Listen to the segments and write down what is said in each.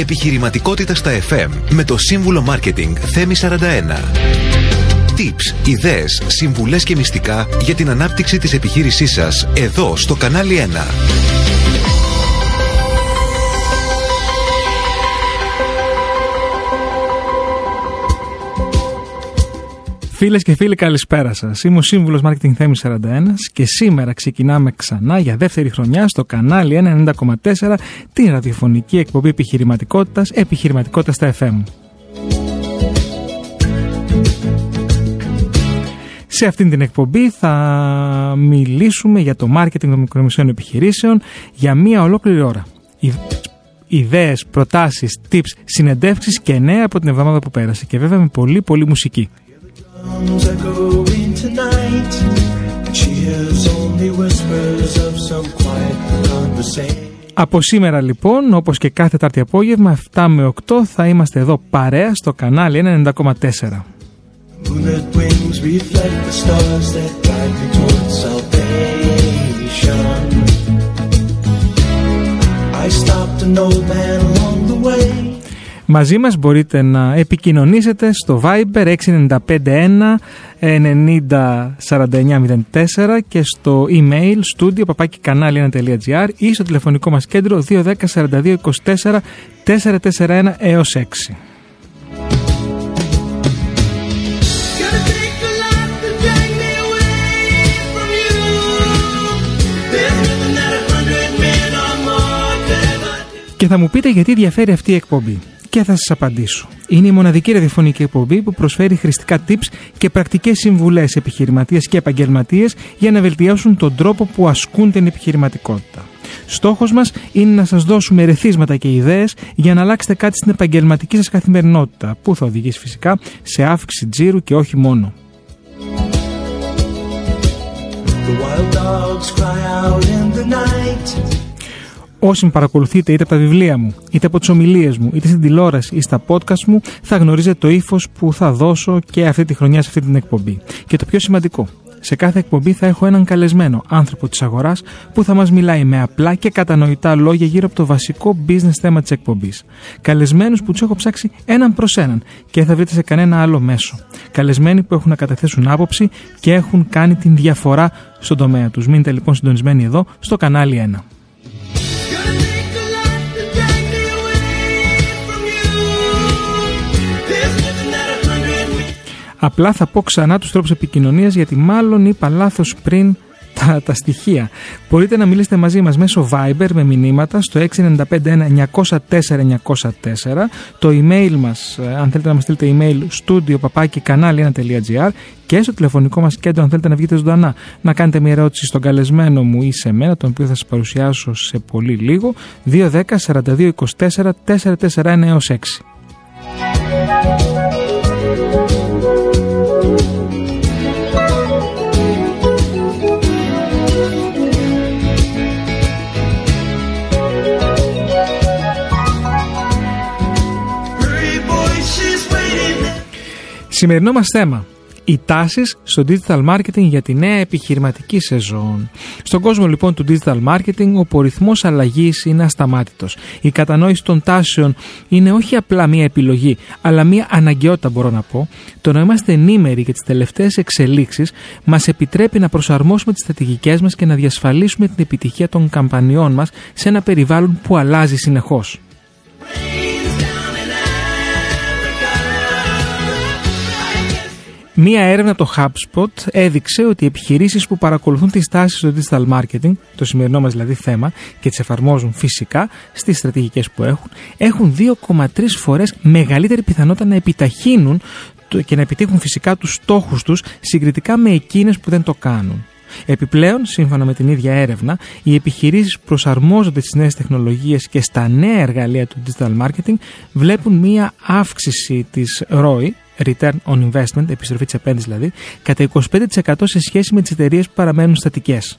Επιχειρηματικότητα στα FM με το σύμβουλο Μάρκετινγκ Θέμη 41. Tips, ιδέες, συμβουλές και μυστικά για την ανάπτυξη της επιχείρησής σας εδώ στο κανάλι 1. Φίλες και φίλοι, καλησπέρα σας. Είμαι ο σύμβουλος Marketing Θέμη 41 και σήμερα ξεκινάμε ξανά για δεύτερη χρονιά στο κανάλι 90,4 την ραδιοφωνική εκπομπή επιχειρηματικότητας Επιχειρηματικότητας στα FM. Σε αυτήν την εκπομπή θα μιλήσουμε για το marketing των μικρομεσαίων επιχειρήσεων για μία ολόκληρη ώρα. Ιδέες, προτάσεις, tips, συνεντεύξεις και νέα από την εβδομάδα που πέρασε και βέβαια με πολύ πολύ μουσική. Από σήμερα λοιπόν, όπως και κάθε Τάρτη απόγευμα, 7 με 8 θα είμαστε εδώ παρέα στο κανάλι 90,4. I stopped an old man along the way Μαζί μας μπορείτε να επικοινωνήσετε στο Viber 6951 904904 και στο email studio papakikανάλι1.gr ή στο τηλεφωνικό μας κέντρο 210 42 24 441 έως 6. Και θα μου πείτε γιατί διαφέρει αυτή η εκπομπή και θα σας απαντήσω. Είναι η μοναδική ραδιοφωνική εκπομπή που προσφέρει χρηστικά tips και πρακτικές συμβουλές επιχειρηματίε και επαγγελματίε για να βελτιώσουν τον τρόπο που ασκούν την επιχειρηματικότητα. Στόχος μας είναι να σας δώσουμε ερεθίσματα και ιδέες για να αλλάξετε κάτι στην επαγγελματική σας καθημερινότητα, που θα οδηγήσει φυσικά σε αύξηση τζίρου και όχι μόνο. Όσοι με παρακολουθείτε είτε από τα βιβλία μου, είτε από τις ομιλίες μου, είτε στην τηλεόραση ή στα podcast μου, θα γνωρίζετε το ύφος που θα δώσω και αυτή τη χρονιά σε αυτή την εκπομπή. Και το πιο σημαντικό, σε κάθε εκπομπή θα έχω έναν καλεσμένο άνθρωπο της αγοράς που θα μας μιλάει με απλά και κατανοητά λόγια γύρω από το βασικό business θέμα της εκπομπής. Καλεσμένους που τους έχω ψάξει έναν προς έναν και θα βρείτε σε κανένα άλλο μέσο. Καλεσμένοι που έχουν να καταθέσουν άποψη και έχουν κάνει την διαφορά στον τομέα τους. Μείνετε λοιπόν συντονισμένοι εδώ στο κανάλι 1. Απλά θα πω ξανά τους τρόπους επικοινωνίας γιατί μάλλον είπα λάθος πριν τα, τα στοιχεία. Μπορείτε να μιλήσετε μαζί μας μέσω Viber με μηνύματα στο 6951 904 το email μας, ε, αν θέλετε να μας στείλετε email, studio παπάκι κανάλι1.gr και στο τηλεφωνικό μας κέντρο αν θέλετε να βγείτε ζωντανά να κάνετε μια ερώτηση στον καλεσμένο μου ή σε μένα, τον οποίο θα σας παρουσιάσω σε πολύ λίγο, 210 42 24 441 6. Σημερινό μας θέμα οι τάσεις στο digital marketing για τη νέα επιχειρηματική σεζόν. Στον κόσμο λοιπόν του digital marketing, ο ρυθμός αλλαγής είναι ασταμάτητος. Η κατανόηση των τάσεων είναι όχι απλά μία επιλογή, αλλά μία αναγκαιότητα, μπορώ να πω. Το να είμαστε ενήμεροι για τις τελευταίες εξελίξεις μας επιτρέπει να προσαρμόσουμε τις στρατηγικές μας και να διασφαλίσουμε την επιτυχία των καμπανιών μας σε ένα περιβάλλον που αλλάζει συνεχώς. Μία έρευνα το HubSpot έδειξε ότι οι επιχειρήσεις που παρακολουθούν τις τάσεις στο digital marketing, το σημερινό μας δηλαδή θέμα, και τις εφαρμόζουν φυσικά στις στρατηγικές που έχουν, έχουν 2,3 φορές μεγαλύτερη πιθανότητα να επιταχύνουν και να επιτύχουν φυσικά τους στόχους τους συγκριτικά με εκείνες που δεν το κάνουν. Επιπλέον, σύμφωνα με την ίδια έρευνα, οι επιχειρήσεις που προσαρμόζονται στις νέες τεχνολογίες και στα νέα εργαλεία του digital marketing βλέπουν μία αύξηση της ROI, return on investment, επιστροφή της επένδυσης δηλαδή, κατά 25% σε σχέση με τις εταιρείες που παραμένουν στατικές.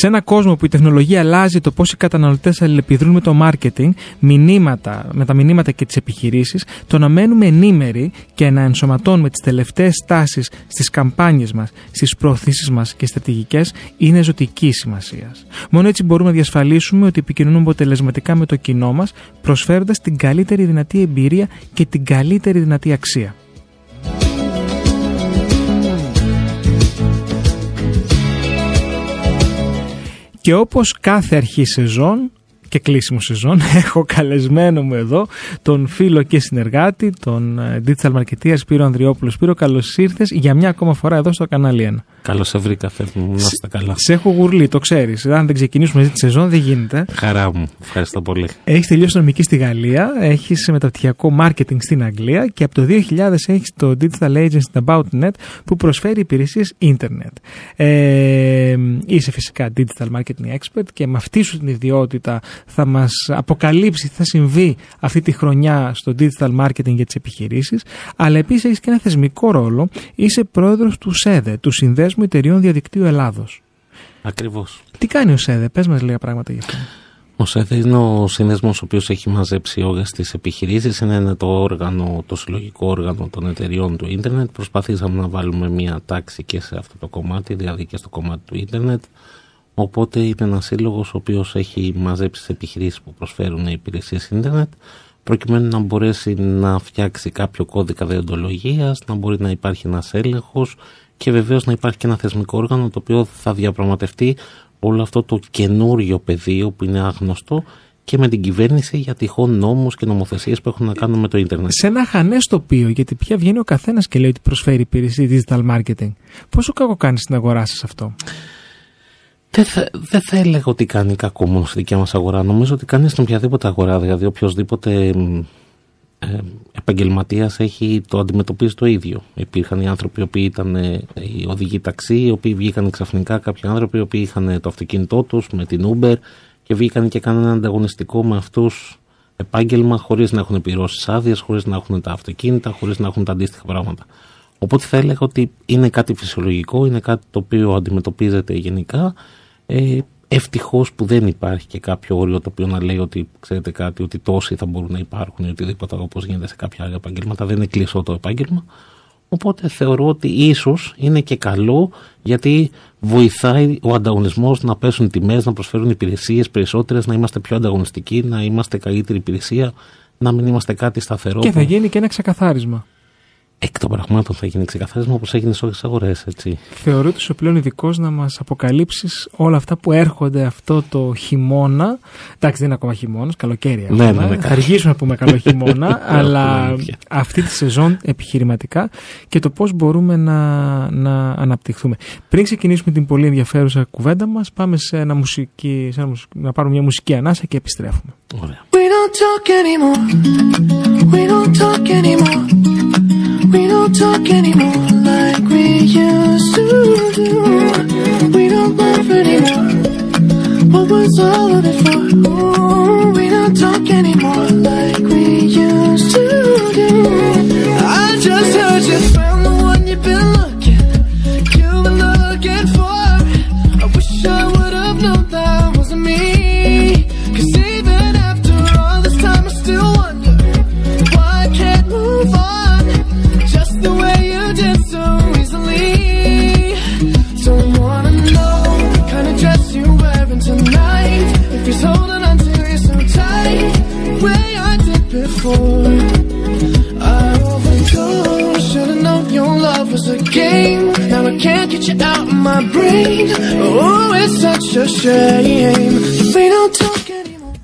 Σε ένα κόσμο που η τεχνολογία αλλάζει το πώς οι καταναλωτές αλληλεπιδρούν με το marketing, μηνύματα, με τα μηνύματα και τις επιχειρήσεις, το να μένουμε ενήμεροι και να ενσωματώνουμε τις τελευταίες τάσεις στις καμπάνιες μας, στις προωθήσεις μας και στρατηγικές είναι ζωτική σημασία. Μόνο έτσι μπορούμε να διασφαλίσουμε ότι επικοινωνούμε αποτελεσματικά με το κοινό μας, προσφέροντας την καλύτερη δυνατή εμπειρία και την καλύτερη δυνατή αξία. Και όπως κάθε αρχή σεζόν και κλείσιμο σεζόν έχω καλεσμένο μου εδώ τον φίλο και συνεργάτη, τον ε, digital marketer Σπύρο Ανδριόπουλο. Σπύρο, καλώς ήρθες για μια ακόμα φορά εδώ στο κανάλι 1. Καλώς σε βρήκα, θέλω να είστε καλά. Σε έχω γουρλί, το ξέρεις. Αν δεν ξεκινήσουμε μαζί τη σεζόν, δεν γίνεται. Χαρά μου, ευχαριστώ πολύ. Έχεις τελειώσει νομική στη Γαλλία, έχεις μεταπτυχιακό marketing στην Αγγλία και από το 2000 έχεις το Digital Agency About.net που προσφέρει υπηρεσίες ίντερνετ. Ε, είσαι φυσικά digital marketing expert και με αυτή σου την ιδιότητα θα μας αποκαλύψει τι θα συμβεί αυτή τη χρονιά στο digital marketing για τις επιχειρήσεις. Αλλά επίσης έχεις και ένα θεσμικό ρόλο. Είσαι πρόεδρος του ΣΕΔΕ, του Συνδέσμου Συνδέσμου Εταιριών Διαδικτύου Ελλάδος. Ακριβώς. Τι κάνει ο ΣΕΔΕ, πες μας λίγα πράγματα γι' αυτό. Ο ΣΕΔΕ είναι ο σύνδεσμο ο οποίος έχει μαζέψει όλες τις επιχειρήσεις. Είναι το όργανο, το συλλογικό όργανο των εταιριών του ίντερνετ. Προσπαθήσαμε να βάλουμε μια τάξη και σε αυτό το κομμάτι, δηλαδή και στο κομμάτι του ίντερνετ. Οπότε είναι ένας σύλλογος ο οποίος έχει μαζέψει τις επιχειρήσεις που προσφέρουν υπηρεσίες ίντερνετ προκειμένου να μπορέσει να φτιάξει κάποιο κώδικα διοντολογίας, να μπορεί να υπάρχει ένας έλεγχος και βεβαίως να υπάρχει και ένα θεσμικό όργανο το οποίο θα διαπραγματευτεί όλο αυτό το καινούριο πεδίο που είναι άγνωστο και με την κυβέρνηση για τυχόν νόμους και νομοθεσίες που έχουν να κάνουν με το ίντερνετ. Σε ένα χανέ τοπίο, γιατί πια βγαίνει ο καθένας και λέει ότι προσφέρει υπηρεσία digital marketing. Πόσο κακό κάνεις στην αγορά σας αυτό; Δεν θα, δεν θα έλεγα ότι κάνει κακό μόνο στη δικιά μας αγορά. Νομίζω ότι κάνει στην οποιαδήποτε αγορά. Δηλαδή οποιοδήποτε ε, επαγγελματίας έχει το αντιμετωπίζει το ίδιο. Υπήρχαν οι άνθρωποι οι οποίοι ήταν ε, οι οδηγοί ταξί, οι οποίοι βγήκαν ξαφνικά κάποιοι άνθρωποι οι οποίοι είχαν το αυτοκίνητό τους με την Uber και βγήκαν και κάνανε ένα ανταγωνιστικό με αυτούς επάγγελμα χωρίς να έχουν πληρώσεις άδειες, χωρίς να έχουν τα αυτοκίνητα, χωρίς να έχουν τα αντίστοιχα πράγματα. Οπότε θα έλεγα ότι είναι κάτι φυσιολογικό, είναι κάτι το οποίο αντιμετωπίζεται γενικά. Ε, Ευτυχώς που δεν υπάρχει και κάποιο όριο το οποίο να λέει ότι ξέρετε κάτι, ότι τόσοι θα μπορούν να υπάρχουν ή οτιδήποτε όπως γίνεται σε κάποια άλλα επαγγέλματα. Δεν είναι κλειστό το επάγγελμα. Οπότε θεωρώ ότι ίσως είναι και καλό γιατί βοηθάει ο ανταγωνισμός να πέσουν τιμές, να προσφέρουν υπηρεσίες περισσότερες, να είμαστε πιο ανταγωνιστικοί, να είμαστε καλύτερη υπηρεσία, να μην είμαστε κάτι σταθερό. Και θα γίνει και ένα ξεκαθάρισμα εκ των πραγμάτων θα γίνει ξεκαθάρισμα όπως έγινε σε όλες τις αγορές. Θεωρώ ότι είσαι πλέον ειδικός να μας αποκαλύψεις όλα αυτά που έρχονται αυτό το χειμώνα. Εντάξει, δεν είναι ακόμα χειμώνας, καλοκαίρι. Ναι, ναι, ναι, θα αργήσουμε να πούμε καλό χειμώνα, αλλά αυτή τη σεζόν επιχειρηματικά και το πώς μπορούμε να, να αναπτυχθούμε. Πριν ξεκινήσουμε την πολύ ενδιαφέρουσα κουβέντα μας, πάμε σε ένα μουσική, σε ένα, να πάρουμε μια μουσική ανάσα και επιστρέφουμε. Ωραία. We don't talk anymore. We don't talk anymore. Don't talk anymore like we used to do. We don't laugh anymore. What was all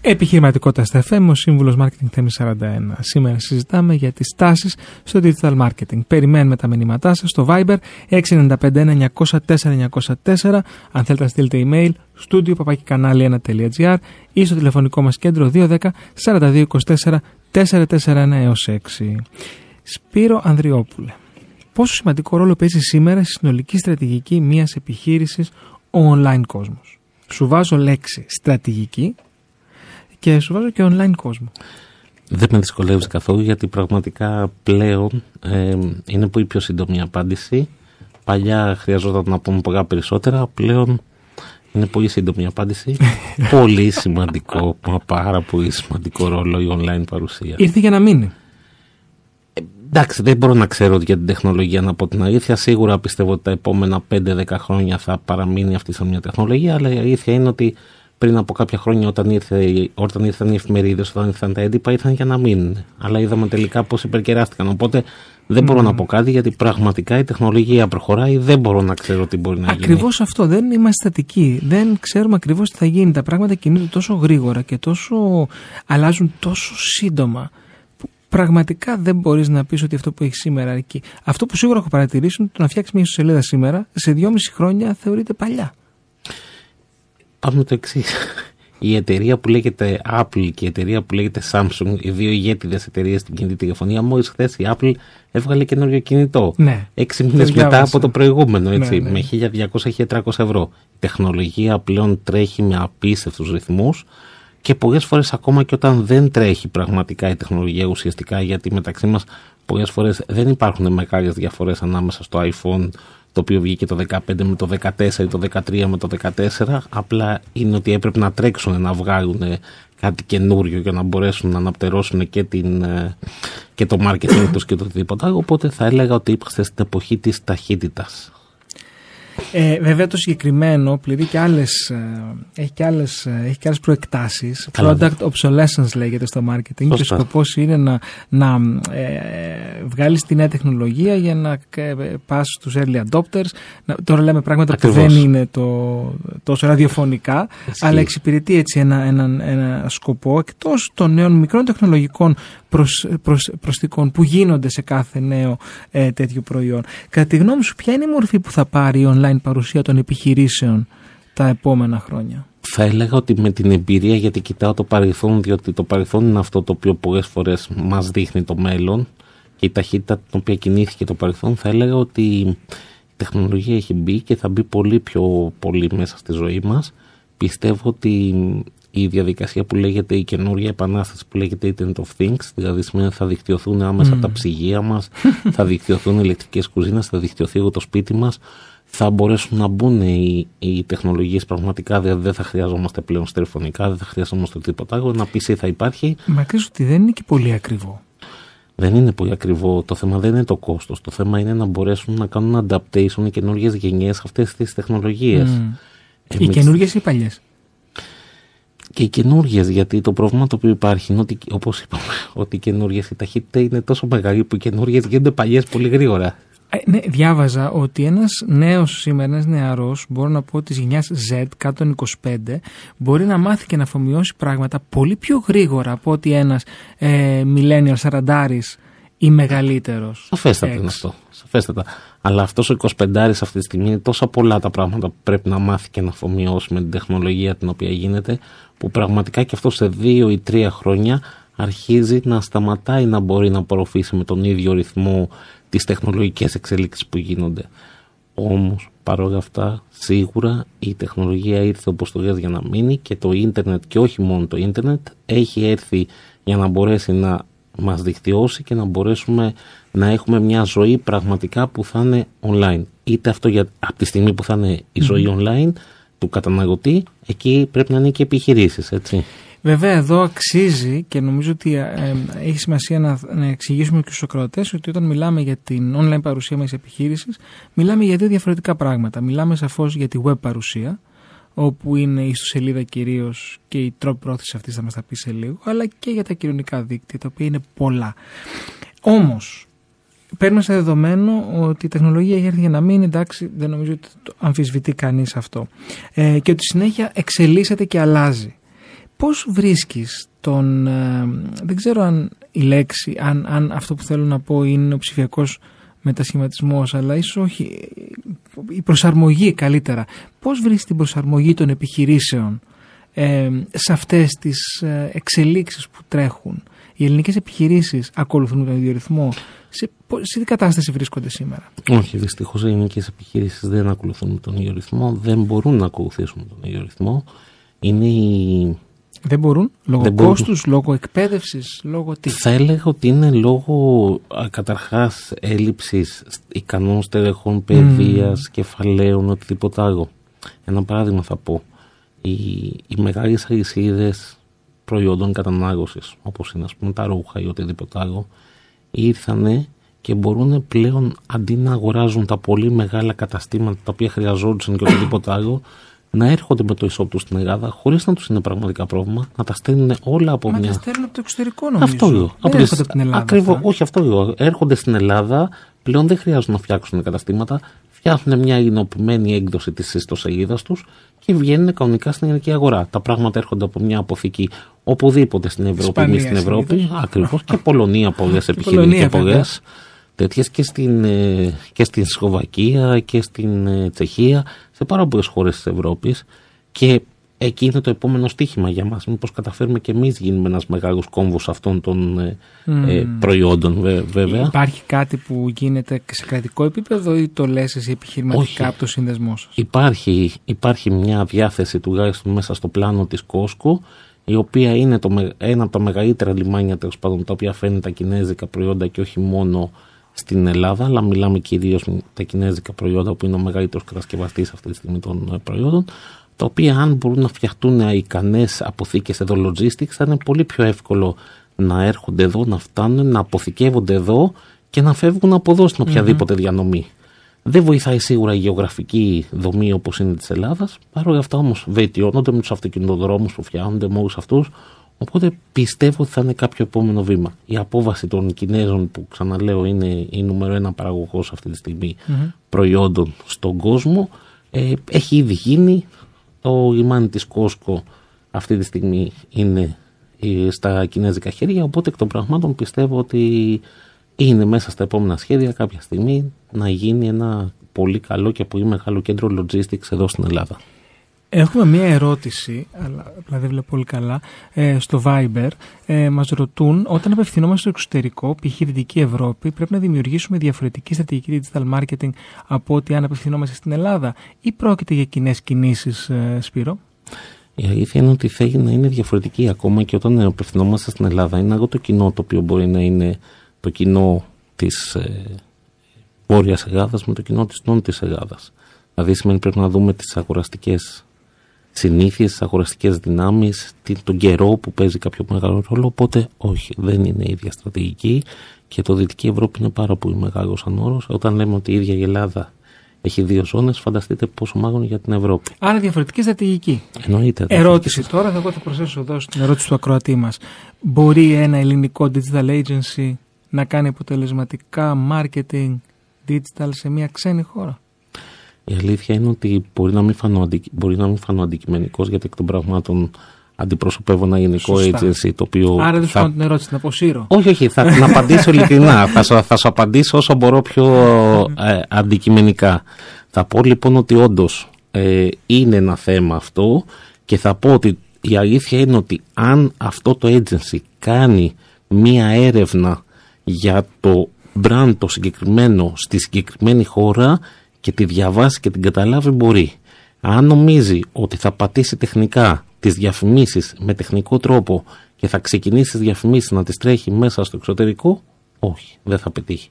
Επιχειρηματικότητα στα FM, ο σύμβουλος Marketing Θέμη 41. Σήμερα συζητάμε για τις τάσεις στο digital marketing. Περιμένουμε τα μηνύματά σας στο Viber 695 904 Αν θέλετε να στείλετε email, studio papakikανάλι1.gr ή στο τηλεφωνικό μας κέντρο 210 4224 441 6. Σπύρο Ανδριόπουλε. Πόσο σημαντικό ρόλο παίζει σήμερα στη συνολική στρατηγική μιας επιχείρησης ο online κόσμος. Σου βάζω λέξη στρατηγική και σου βάζω και online κόσμο. Δεν με δυσκολεύεις καθόλου γιατί πραγματικά πλέον ε, είναι πολύ πιο σύντομη απάντηση. Παλιά χρειαζόταν να πούμε πολλά περισσότερα. Πλέον Είναι πολύ σύντομη η απάντηση. πολύ σημαντικό, μα πάρα πολύ σημαντικό ρόλο η online παρουσία. Ήρθε για να μείνει. Εντάξει, δεν μπορώ να ξέρω για την τεχνολογία να πω την αλήθεια. Σίγουρα πιστεύω ότι τα επόμενα 5-10 χρόνια θα παραμείνει αυτή σαν μια τεχνολογία, αλλά η αλήθεια είναι ότι πριν από κάποια χρόνια όταν, ήρθε, όταν ήρθαν οι εφημερίδες, όταν ήρθαν τα έντυπα, ήρθαν για να μείνουν. Αλλά είδαμε τελικά πώς υπερκεράστηκαν. Οπότε δεν μπορώ να πω κάτι γιατί πραγματικά η τεχνολογία προχωράει. Δεν μπορώ να ξέρω τι μπορεί να γίνει. Ακριβώς αυτό. Δεν είμαστε στατικοί. Δεν ξέρουμε ακριβώς τι θα γίνει. Τα πράγματα κινούνται τόσο γρήγορα και τόσο αλλάζουν τόσο σύντομα. Που πραγματικά δεν μπορείς να πεις ότι αυτό που έχεις σήμερα αρκεί. Αυτό που σίγουρα έχω παρατηρήσει είναι ότι το να φτιάξεις μια ιστοσελίδα σήμερα σε δυόμιση χρόνια θεωρείται παλιά. Πάμε το εξής. Η εταιρεία που λέγεται Apple και η εταιρεία που λέγεται Samsung, οι δύο ηγέτιδες εταιρείες στην κινητή τηλεφωνία, μόλις χθες η Apple έβγαλε καινούριο κινητό. Ναι. Έξι Το μήνες μετά διάβασα. από το προηγούμενο, έτσι, Ναι, ναι. με 1200-1300 ευρώ. Η τεχνολογία πλέον τρέχει με απίστευτους ρυθμούς και πολλές φορές ακόμα και όταν δεν τρέχει πραγματικά η τεχνολογία ουσιαστικά, γιατί μεταξύ μας πολλές φορές δεν υπάρχουν μεγάλες διαφορές ανάμεσα στο iPhone το οποίο βγήκε το 15 με το 14 ή το 13 με το 14 απλά είναι ότι έπρεπε να τρέξουν να βγάλουν κάτι καινούριο για να μπορέσουν να αναπτερώσουν και, την, ε, και το marketing τους και το οτιδήποτε άλλο. Οπότε θα έλεγα ότι είμαστε στην εποχή της ταχύτητας Ε, βέβαια το συγκεκριμένο πληρεί και άλλες, ε, έχει και άλλες, ε, έχει και άλλες προεκτάσεις. Καλά. Product obsolescence λέγεται στο marketing και ο Σωστά. σκοπός είναι να, να ε, βγάλεις τη νέα τεχνολογία για να ε, πας στους early adopters. Να, τώρα λέμε πράγματα Ακριβώς. που δεν είναι το, τόσο ραδιοφωνικά, Ισχύει. αλλά εξυπηρετεί έτσι ένα, ένα, ένα σκοπό εκτός των νέων μικρών τεχνολογικών προσ, προσ, προσθήκων που γίνονται σε κάθε νέο ε, τέτοιο προϊόν. Κατά τη γνώμη σου, ποια είναι η μορφή που θα πάρει η online παρουσία των επιχειρήσεων τα επόμενα χρόνια. θα έλεγα ότι με την εμπειρία γιατί κοιτάω το παρελθόν διότι το παρελθόν είναι αυτό το οποίο πολλές φορές μας δείχνει το μέλλον και η ταχύτητα την οποία κινήθηκε το παρελθόν θα έλεγα ότι η τεχνολογία έχει μπει και θα μπει πολύ πιο πολύ μέσα στη ζωή μας πιστεύω ότι η διαδικασία που λέγεται η καινούργια επανάσταση που λέγεται Internet of Things δηλαδή σημαίνει ότι θα δικτυωθούν άμεσα Μμμ. τα ψυγεία μας θα δικτυωθούν ηλεκτρικές κουζίνες θα δικτυωθεί όλο το σπίτι μας θα μπορέσουν να μπουν οι, οι τεχνολογίες πραγματικά δηλαδή δεν θα χρειαζόμαστε πλέον στερεοφωνικά δεν θα χρειαζόμαστε τίποτα άλλο ένα PC θα υπάρχει Μα ξέρεις ότι δεν είναι και πολύ ακριβό. δεν είναι πολύ ακριβό. Το θέμα δεν είναι το κόστος. Το θέμα είναι να μπορέσουν να κάνουν adaptation οι καινούργιες γενιές αυτές τις τεχνολογίες. Μμ. Οι καινούργιες ή οι παλιές; Και οι καινούργιες, γιατί το πρόβλημα το οποίο υπάρχει είναι ότι, όπως είπαμε, ότι οι καινούργιες, η ταχύτητα είναι τόσο μεγάλη που οι καινούργιες γίνονται παλιές πολύ γρήγορα. Ε, ναι, διάβαζα ότι ένας νέος σήμερα, ένας νεαρός, μπορώ να πω της γενιάς Z, κάτω των 25, μπορεί να μάθει και να αφομοιώσει πράγματα πολύ πιο γρήγορα από ότι ένας ε, millennial σαραντάρης ή μεγαλύτερος. Σαφέστατα είναι Εξ. αυτό. Σαφέστατα. Αλλά αυτός ο 25 αυτή τη στιγμή είναι τόσα πολλά τα πράγματα που πρέπει να μάθει και να αφομοιώσει με την τεχνολογία την οποία γίνεται, που πραγματικά και αυτό σε δύο ή τρία χρόνια αρχίζει να σταματάει να μπορεί να απορροφήσει με τον ίδιο ρυθμό τις τεχνολογικές εξελίξεις που γίνονται. Όμως, παρόλα αυτά, σίγουρα η τεχνολογία ήρθε όπως το λες για να μείνει και το ίντερνετ και όχι μόνο το ίντερνετ έχει έρθει για να μπορέσει να μας δικτυώσει και να μπορέσουμε να έχουμε μια ζωή πραγματικά που θα είναι online. Είτε αυτό για, από τη στιγμή που θα είναι η ζωή online του καταναλωτή, εκεί πρέπει να είναι και επιχειρήσεις, έτσι. Βέβαια εδώ αξίζει και νομίζω ότι ε, ε, έχει σημασία να, να εξηγήσουμε και στους ακροατές ότι όταν μιλάμε για την online παρουσία μιας επιχείρησης μιλάμε για δύο διαφορετικά πράγματα. Μιλάμε σαφώς για τη web παρουσία όπου είναι η ιστοσελίδα κυρίως και η τρόπη πρόθεσης αυτής θα μας τα πει σε λίγο αλλά και για τα κοινωνικά δίκτυα τα οποία είναι πολλά. Όμως παίρνουμε σε δεδομένο ότι η τεχνολογία έχει έρθει για να μείνει, εντάξει, δεν νομίζω ότι το αμφισβητεί κανείς αυτό. Ε, και ότι συνέχεια εξελίσσεται και αλλάζει. Πώς βρίσκεις τον, ε, δεν ξέρω αν η λέξη, αν, αν αυτό που θέλω να πω είναι ο ψηφιακός μετασχηματισμός, αλλά ίσως όχι, η προσαρμογή καλύτερα. Πώς βρίσκεις την προσαρμογή των επιχειρήσεων ε, σε αυτές τις ε, εξελίξεις που τρέχουν; Οι ελληνικές επιχειρήσεις ακολουθούν τον ίδιο ρυθμό. Σε, πο- σε τι κατάσταση βρίσκονται σήμερα; Όχι, δυστυχώς οι ελληνικές επιχειρήσεις δεν ακολουθούν τον ίδιο ρυθμό, δεν μπορούν να ακολουθήσουν τον ίδιο ρυθμό. Είναι η... Δεν μπορούν, λόγω Δεν μπορούν. κόστους, λόγω εκπαίδευσης, λόγω τι; Θα έλεγα ότι είναι λόγω α, καταρχάς έλλειψης ικανών στελεχών παιδείας, κεφαλαίων, οτιδήποτε άλλο. Ένα παράδειγμα θα πω. Οι, οι μεγάλες αλυσίδες προϊόντων κατανάλωσης, όπως είναι ας πούμε τα ρούχα ή οτιδήποτε άλλο, ήρθανε και μπορούν πλέον αντί να αγοράζουν τα πολύ μεγάλα καταστήματα τα οποία χρειαζόντουσαν και οτιδήποτε άλλο, να έρχονται με το ισόπ τους στην Ελλάδα χωρίς να τους είναι πραγματικά πρόβλημα, να τα στέλνουν όλα από Μα μια. τα στέλνουν από το εξωτερικό νομίζω. Αυτό λέω. Δεν Από έρχονται από την Ελλάδα. Ακριβώς, αυτά. όχι αυτό λέω. Έρχονται στην Ελλάδα, πλέον δεν χρειάζεται να φτιάξουν καταστήματα, φτιάχνουν μια εινοποιημένη έκδοση της ιστοσελίδας τους και βγαίνουν κανονικά στην ελληνική αγορά. Τα πράγματα έρχονται από μια αποθήκη οπουδήποτε στην Ευρώπη, Ισπανία μη στην Ευρώπη. συνήθως. Ακριβώς. και Πολωνία πολλές επιχειρήσεις Πολωνία, και πολλέ. Βέβαια. Τέτοιες και στην, ε, και στην Σλοβακία και στην ε, Τσεχία, σε πάρα πολλές χώρες της Ευρώπης. Και εκεί είναι το επόμενο στίχημα για μας. Μήπως καταφέρουμε και εμείς γίνουμε ένας μεγάλος κόμβος αυτών των ε, ε, προϊόντων βέ- βέβαια. Υπάρχει κάτι που γίνεται σε κρατικό επίπεδο ή το λες εσύ επιχειρηματικά Όχι. από το σύνδεσμό σας; Υπάρχει, υπάρχει μια διάθεση τουλάχιστον μέσα στο πλάνο της Κόσκο η οποία είναι το, με- ένα από τα μεγαλύτερα λιμάνια τέλος πάντων τα οποία φέρνει τα κινέζικα προϊόντα και όχι μόνο στην Ελλάδα αλλά μιλάμε κυρίως με τα κινέζικα προϊόντα που είναι ο μεγαλύτερος κατασκευαστής αυτή τη στιγμή των ε, προϊόντων τα οποία αν μπορούν να φτιαχτούν ικανές αποθήκες εδώ logistics θα είναι πολύ πιο εύκολο να έρχονται εδώ, να φτάνουν, να αποθηκεύονται εδώ και να φεύγουν από εδώ στην οποιαδήποτε διανομή. Δεν βοηθάει σίγουρα η γεωγραφική δομή όπως είναι της Ελλάδας. Παρ' όλα αυτά όμως βελτιώνονται με τους αυτοκινητοδρόμους που φτιάχνονται, με όλους αυτούς. Οπότε πιστεύω ότι θα είναι κάποιο επόμενο βήμα. Η απόβαση των Κινέζων, που ξαναλέω είναι η νούμερο ένα παραγωγός αυτή τη στιγμη προϊόντων στον κόσμο, ε, έχει ήδη γίνει. Το λιμάνι της Κόσκο αυτή τη στιγμή είναι ε, στα κινέζικα χέρια, οπότε εκ των πραγμάτων πιστεύω ότι είναι μέσα στα επόμενα σχέδια κάποια στιγμή να γίνει ένα πολύ καλό και πολύ μεγάλο κέντρο logistics εδώ στην Ελλάδα. Έχουμε μία ερώτηση, αλλά απλά δεν βλέπω πολύ καλά, ε, στο Viber. Ε, μας ρωτούν, όταν απευθυνόμαστε στο εξωτερικό, π.χ. Δυτική Ευρώπη, πρέπει να δημιουργήσουμε διαφορετική στρατηγική digital marketing από ότι αν απευθυνόμαστε στην Ελλάδα ή πρόκειται για κοινές κινήσεις, ε, Σπύρο; Η αλήθεια είναι ότι θέλει να είναι διαφορετική ακόμα και όταν απευθυνόμαστε στην Ελλάδα. Είναι άλλο το κοινό το οποίο μπορεί να είναι το κοινό της ε, Βόρειας Ελλάδας με το κοινό της Νότιας Ελλάδας. Δηλαδή σημαίνει πρέπει να δούμε τις αγοραστικές συνήθειες, τις αγοραστικές δυνάμεις, την- τον καιρό που παίζει κάποιο μεγάλο ρόλο. Οπότε όχι, δεν είναι η ίδια στρατηγική και το Δυτική Ευρώπη είναι πάρα πολύ μεγάλος ανόρος. Όταν λέμε ότι η ίδια η Ελλάδα έχει δύο ζώνες, φανταστείτε πόσο μάλλον για την Ευρώπη. Άρα διαφορετική στρατηγική. Εννοείται. Ερώτηση τώρα, θα εγώ θα προσθέσω εδώ στην ερώτηση του ακροατή μας. Μπορεί ένα ελληνικό digital agency να κάνει αποτελεσματικά marketing digital σε μια ξένη χώρα; Η αλήθεια είναι ότι μπορεί να μην φανώ, αντι... μπορεί να μην φανώ αντικειμενικός γιατί εκ των πραγμάτων αντιπροσωπεύω ένα γενικό Σωστά. agency το οποίο. Άρα δεν σου θα... κάνω την ερώτηση, την αποσύρω. Όχι, όχι, θα την απαντήσω ειλικρινά. θα, σου, θα σου απαντήσω όσο μπορώ πιο ε, αντικειμενικά. Θα πω λοιπόν ότι όντως ε, είναι ένα θέμα αυτό και θα πω ότι η αλήθεια είναι ότι αν αυτό το agency κάνει μία έρευνα για το brand το συγκεκριμένο στη συγκεκριμένη χώρα και τη διαβάσει και την καταλάβει μπορεί. Αν νομίζει ότι θα πατήσει τεχνικά τις διαφημίσεις με τεχνικό τρόπο και θα ξεκινήσει τις διαφημίσεις να τις τρέχει μέσα στο εξωτερικό, όχι, δεν θα πετύχει.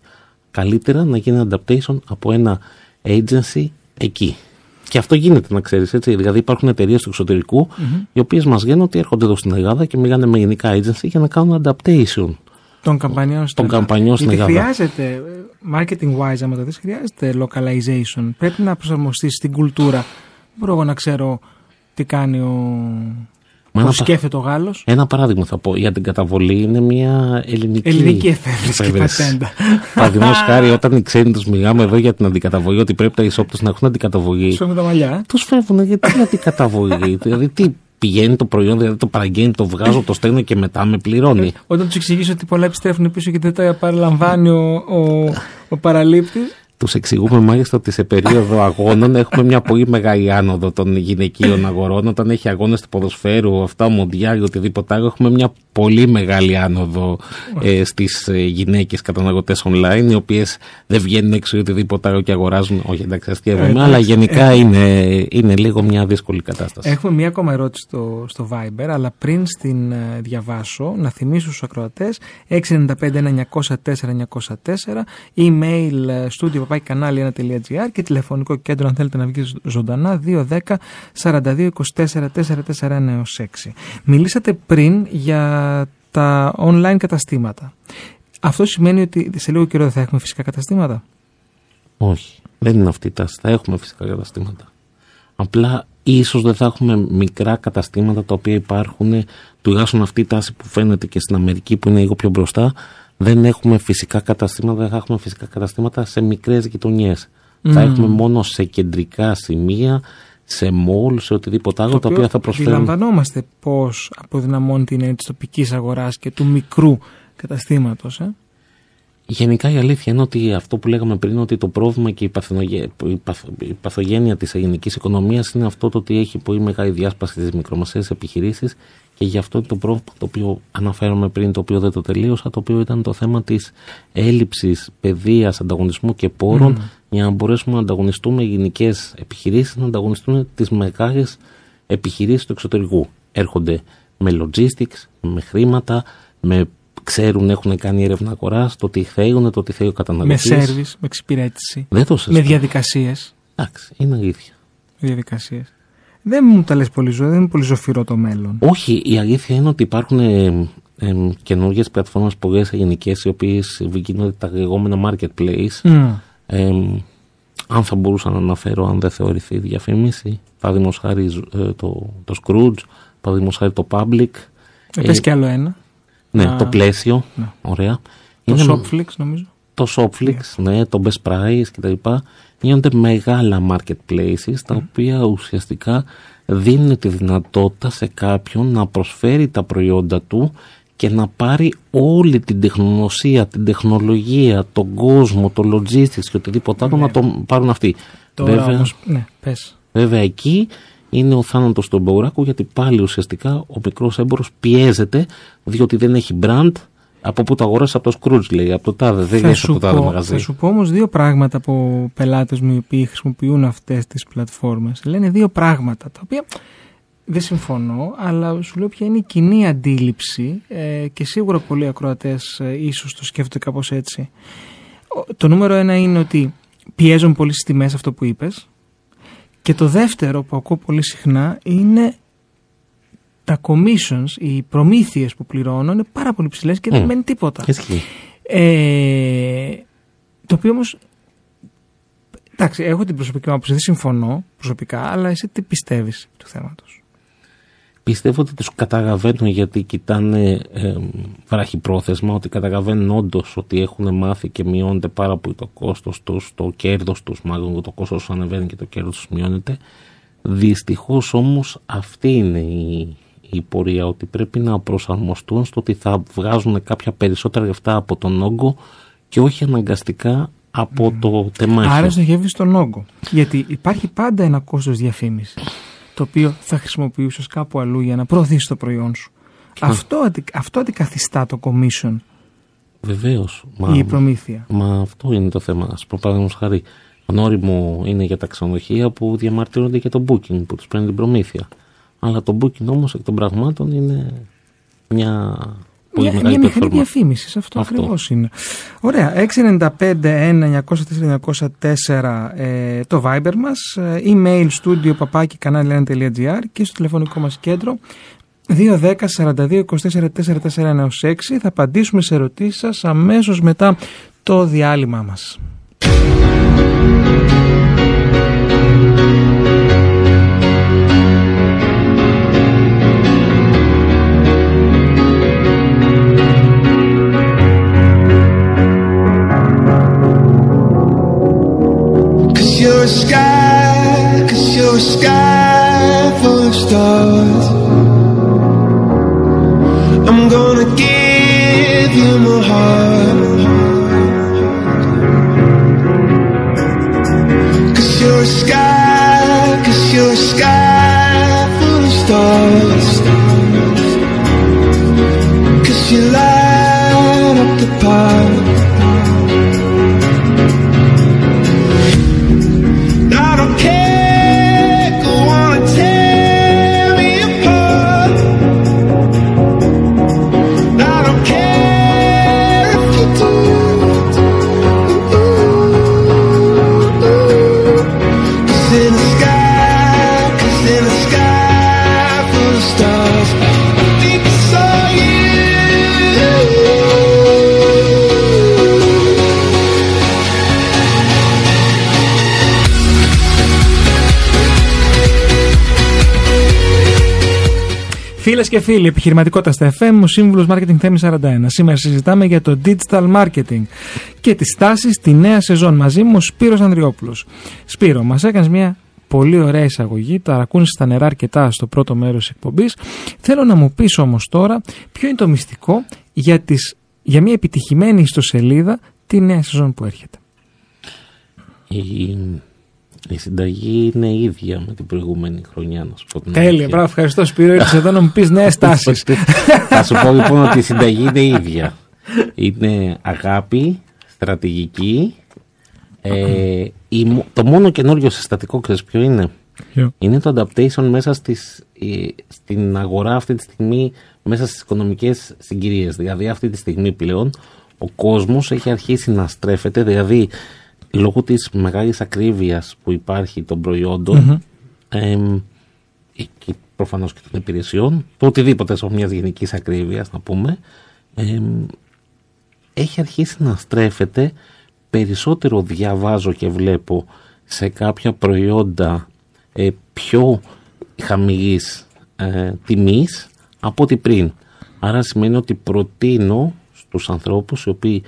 Καλύτερα να γίνει adaptation από ένα agency εκεί. Και αυτό γίνεται να ξέρεις έτσι. Δηλαδή υπάρχουν εταιρείες του εξωτερικου οι οποίες μας λένε ότι έρχονται εδώ στην Ελλάδα και μιλάνε με γενικά agency για να κάνουν adaptation. Των καμπανιών στην Των Ελλάδα. καμπανιών στην Γιατί Ελλάδα. χρειάζεται, ε, marketing wise, άμα το δεις, χρειάζεται localization. Πρέπει να προσαρμοστείς στην κουλτούρα. Δεν μπορώ εγώ να ξέρω τι κάνει ο. Μα Πώ ένα πα- σκέφτεται ο Γάλλος. Ένα παράδειγμα θα πω. Για την καταβολή είναι μια ελληνική, Ελληνική εφεύρεση και εφεύρεση. πατέντα. Παραδείγματος χάρη, όταν οι ξένοι τους μιλάμε εδώ για την αντικαταβολή, ότι πρέπει τα ισόπτωση να έχουν αντικαταβολή. Σου με τα μαλλιά. ε. Τους φεύγουν γιατί είναι αντικαταβολή; δηλαδή, τι πηγαίνει το προϊόν, δηλαδή το παραγγέλνει, το βγάζω, το στέλνω και μετά με πληρώνει. Όταν του εξηγήσω ότι πολλά επιστρέφουν πίσω και δεν τα παραλαμβάνει ο, ο, ο παραλήπτης. Τους εξηγούμε μάλιστα ότι σε περίοδο αγώνων έχουμε μια πολύ μεγάλη άνοδο των γυναικείων αγορών. Όταν έχει αγώνες του ποδοσφαίρου, αυτά, μοντιάλ, οτιδήποτε άλλο, έχουμε μια πολύ μεγάλη άνοδο ε, στις ε, γυναίκες καταναλωτές online, οι οποίες δεν βγαίνουν έξω ή οτιδήποτε άλλο και αγοράζουν. Όχι, εντάξει, αστείευομαι, εντάξει. αλλά γενικά είναι, είναι λίγο μια δύσκολη κατάσταση. Έχουμε μία ακόμα ερώτηση στο, στο Viber, αλλά πριν στην ε, διαβάσω, να θυμίσω στους ακροατές 695-1904-904, email ε, studio παπάκι κανάλι 1.gr και τηλεφωνικό κέντρο αν θέλετε να βγεις ζωντανά 210 42 24 441 6. Μιλήσατε πριν για τα online καταστήματα. Αυτό σημαίνει ότι σε λίγο καιρό δεν θα έχουμε φυσικά καταστήματα; Όχι, δεν είναι αυτή η τάση. Θα έχουμε φυσικά καταστήματα. Απλά ίσως δεν θα έχουμε μικρά καταστήματα τα οποία υπάρχουν, τουλάχιστον αυτή η τάση που φαίνεται και στην Αμερική που είναι λίγο πιο μπροστά, δεν έχουμε φυσικά καταστήματα, δεν θα έχουμε φυσικά καταστήματα σε μικρές γειτονιές. Θα έχουμε μόνο σε κεντρικά σημεία, σε μόλ, σε οτιδήποτε άλλο, τα οποία θα προσφέρουν. Αντιλαμβανόμαστε πώς αποδυναμώνει την έννοια της τοπικής αγοράς και του μικρού καταστήματος. Ε; Γενικά η αλήθεια είναι ότι αυτό που λέγαμε πριν, ότι το πρόβλημα και η, παθογένεια, η, παθ, η παθογένεια της ελληνικής οικονομίας είναι αυτό το ότι έχει πολύ μεγάλη διάσπαση στις μικρομεσαίες επιχειρήσεις και γι' αυτό το πρόβλημα το οποίο αναφέραμε πριν, το οποίο δεν το τελείωσα, το οποίο ήταν το θέμα της έλλειψης παιδείας, ανταγωνισμού και πόρων για να μπορέσουμε να ανταγωνιστούμε γενικές επιχειρήσεις, να ανταγωνιστούν τις μεγάλες επιχειρήσεις του εξωτερικού. Έρχονται με logistics, με χρήματα, με ξέρουν, έχουν κάνει έρευνα αγοράς, το τι θέλουν, το τι θέλει ο καταναλωτής. Με σερβις, με εξυπηρέτηση. Δεν το Με διαδικασίες. Εντάξει, είναι αλήθεια. Διαδικασίες. Δεν μου τα λες πολύ ζωή, δεν είναι πολύ ζωφυρό το μέλλον. Όχι, η αλήθεια είναι ότι υπάρχουν ε, ε, καινούργιες πλατφόρμες πολλές ελληνικέ, οι οποίες γίνονται τα λεγόμενα marketplace. Mm. Ε, αν θα μπορούσα να αναφέρω, αν δεν θεωρηθεί διαφήμιση, παραδείγματο χάρη ε, το, το Scrooge, παραδείγματο χάρη το Public. Ε, πες και άλλο ένα. Ναι, Α, το πλαίσιο. ναι. Ωραία. Το Είναι Shopflix νομίζω. το Shopflix, ναι, το Best Price κτλ. Γίνονται μεγάλα marketplaces τα οποία ουσιαστικά δίνουν τη δυνατότητα σε κάποιον να προσφέρει τα προϊόντα του και να πάρει όλη την τεχνογνωσία, την τεχνολογία, τον κόσμο, το logistics και οτιδήποτε άλλο να το πάρουν αυτοί. Τώρα Βέβαια, όμως, ναι, πες. Βέβαια εκεί είναι ο θάνατος του εμποράκου γιατί πάλι ουσιαστικά ο μικρός έμπορος πιέζεται διότι δεν έχει brand από που το αγοράσει από το Scrooge λέει, από το τάδε, δεν Θα έχει από σου, το τάδε πω, μαγαζί. θα σου πω όμως δύο πράγματα από πελάτες μου οι οποίοι χρησιμοποιούν αυτές τις πλατφόρμες. Λένε δύο πράγματα τα οποία δεν συμφωνώ, αλλά σου λέω ποια είναι η κοινή αντίληψη ε, και σίγουρα πολλοί ακροατές ε, ίσως το σκέφτονται κάπως έτσι. Ο- Το νούμερο ένα είναι ότι πιέζουν πολύ στις τιμές αυτό που είπες και το δεύτερο που ακούω πολύ συχνά είναι τα commissions, οι προμήθειες που πληρώνω είναι πάρα πολύ ψηλές και δεν Μμ. μένει τίποτα. Ισχύει. Ε, το οποίο όμως. Εντάξει, έχω την προσωπική μου άποψη, δεν συμφωνώ προσωπικά, αλλά εσύ τι πιστεύεις του θέματος; Πιστεύω ότι τους καταλαβαίνουν γιατί κοιτάνε ε, βραχυπρόθεσμα, ότι καταλαβαίνουν όντως ότι έχουν μάθει και μειώνεται πάρα πολύ το κόστος τους, το κέρδος τους, μάλλον το κόστος τους ανεβαίνει και το κέρδος τους μειώνεται. Δυστυχώς όμως αυτή είναι η, η πορεία, ότι πρέπει να προσαρμοστούν στο ότι θα βγάζουν κάποια περισσότερα λεφτά από τον όγκο και όχι αναγκαστικά από το τεμάχιο. Άρα στοχεύεις στον όγκο. Γιατί υπάρχει πάντα ένα κόστος διαφήμισης, το οποίο θα χρησιμοποιούσες κάπου αλλού για να προωθήσεις το προϊόν σου. Αυτό, αντι, αυτό αντικαθιστά το commission Βεβαίως. ή η προμήθεια. Μα αυτό είναι το θέμα. Α πούμε, παραδείγματος χάρη, γνώριμο είναι για τα ξενοδοχεία που διαμαρτύρονται για το booking που τους παίρνει την προμήθεια. Αλλά το booking όμως εκ των πραγμάτων είναι μια πολύ Μια, μεγάλη μια μηχανή πλατφόρμα. διαφήμισης. Αυτό, Αυτό. ακριβώς είναι. Ωραία. 695-1904-904 ε, το Viber μας. Ε, email studio παπάκι κανάλι1.gr και στο τηλεφωνικό μας κέντρο 210-42-24-441-6. Θα απαντήσουμε σε ερωτήσεις σας αμέσως μετά το διάλειμμα μας. Cause you're a sky, cause you're a sky full of stars. I'm gonna give you my heart. Cause you're a sky, cause you're a sky full of stars. Cause you light up the path. Και φίλοι, επιχειρηματικότητα στα FM, ο σύμβουλος Marketing Θέμη 41. Σήμερα συζητάμε για το digital marketing και τις τάσεις στη νέα σεζόν μαζί μου, ο Σπύρος Ανδριόπουλος. Σπύρο, μας έκανες μια πολύ ωραία εισαγωγή, το αρακούνησε στα νερά αρκετά στο πρώτο μέρος της εκπομπής. Θέλω να μου πεις όμως τώρα ποιο είναι το μυστικό για, τις, για μια επιτυχημένη ιστοσελίδα τη νέα σεζόν που έρχεται. Η, η συνταγή είναι ίδια με την προηγούμενη χρονιά, να σου πω την Τέλεια, αλήθεια. μπράβο, ευχαριστώ Σπύρο. Ήρθες εδώ να μου πεις νέες τάσεις. Θα σου πω λοιπόν ότι η συνταγή είναι ίδια. Είναι αγάπη, στρατηγική. Ε, η μο- το μόνο καινούριο συστατικό, ξέρεις ποιο είναι; Είναι το adaptation μέσα στις, ε, στην αγορά αυτή τη στιγμή, μέσα στις οικονομικές συγκυρίες. Δηλαδή αυτή τη στιγμή πλέον ο κόσμος έχει αρχίσει να στρέφεται, δηλαδή λόγω της μεγάλης ακρίβειας που υπάρχει των προϊόντων εμ, και προφανώς και των υπηρεσιών, το οτιδήποτε σε μιας γενικής ακρίβειας να πούμε, εμ, έχει αρχίσει να στρέφεται περισσότερο διαβάζω και βλέπω σε κάποια προϊόντα ε, πιο χαμηλής ε, τιμής από ό,τι πριν. Άρα σημαίνει ότι προτείνω στους ανθρώπους οι οποίοι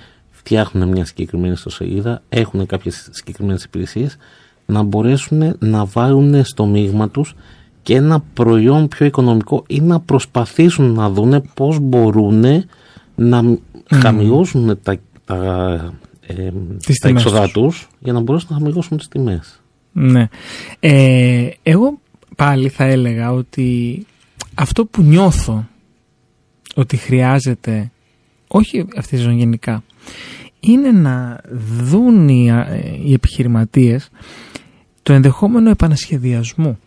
φτιάχνουν μια συγκεκριμένη ιστοσελίδα, έχουν κάποιες συγκεκριμένες υπηρεσίες, να μπορέσουν να βάλουν στο μείγμα τους και ένα προϊόν πιο οικονομικό ή να προσπαθήσουν να δούνε πώς μπορούν να χαμηλώσουν τα, τα, ε, Τις τα τιμές έξοδα τους. τους για να μπορέσουν να χαμηλώσουν τις τιμές. Ναι. Ε, εγώ πάλι θα έλεγα ότι αυτό που νιώθω ότι χρειάζεται, όχι αυτή τη σεζόν γενικά, είναι να δουν οι, α, ε, οι επιχειρηματίες το ενδεχόμενο επανασχεδιασμού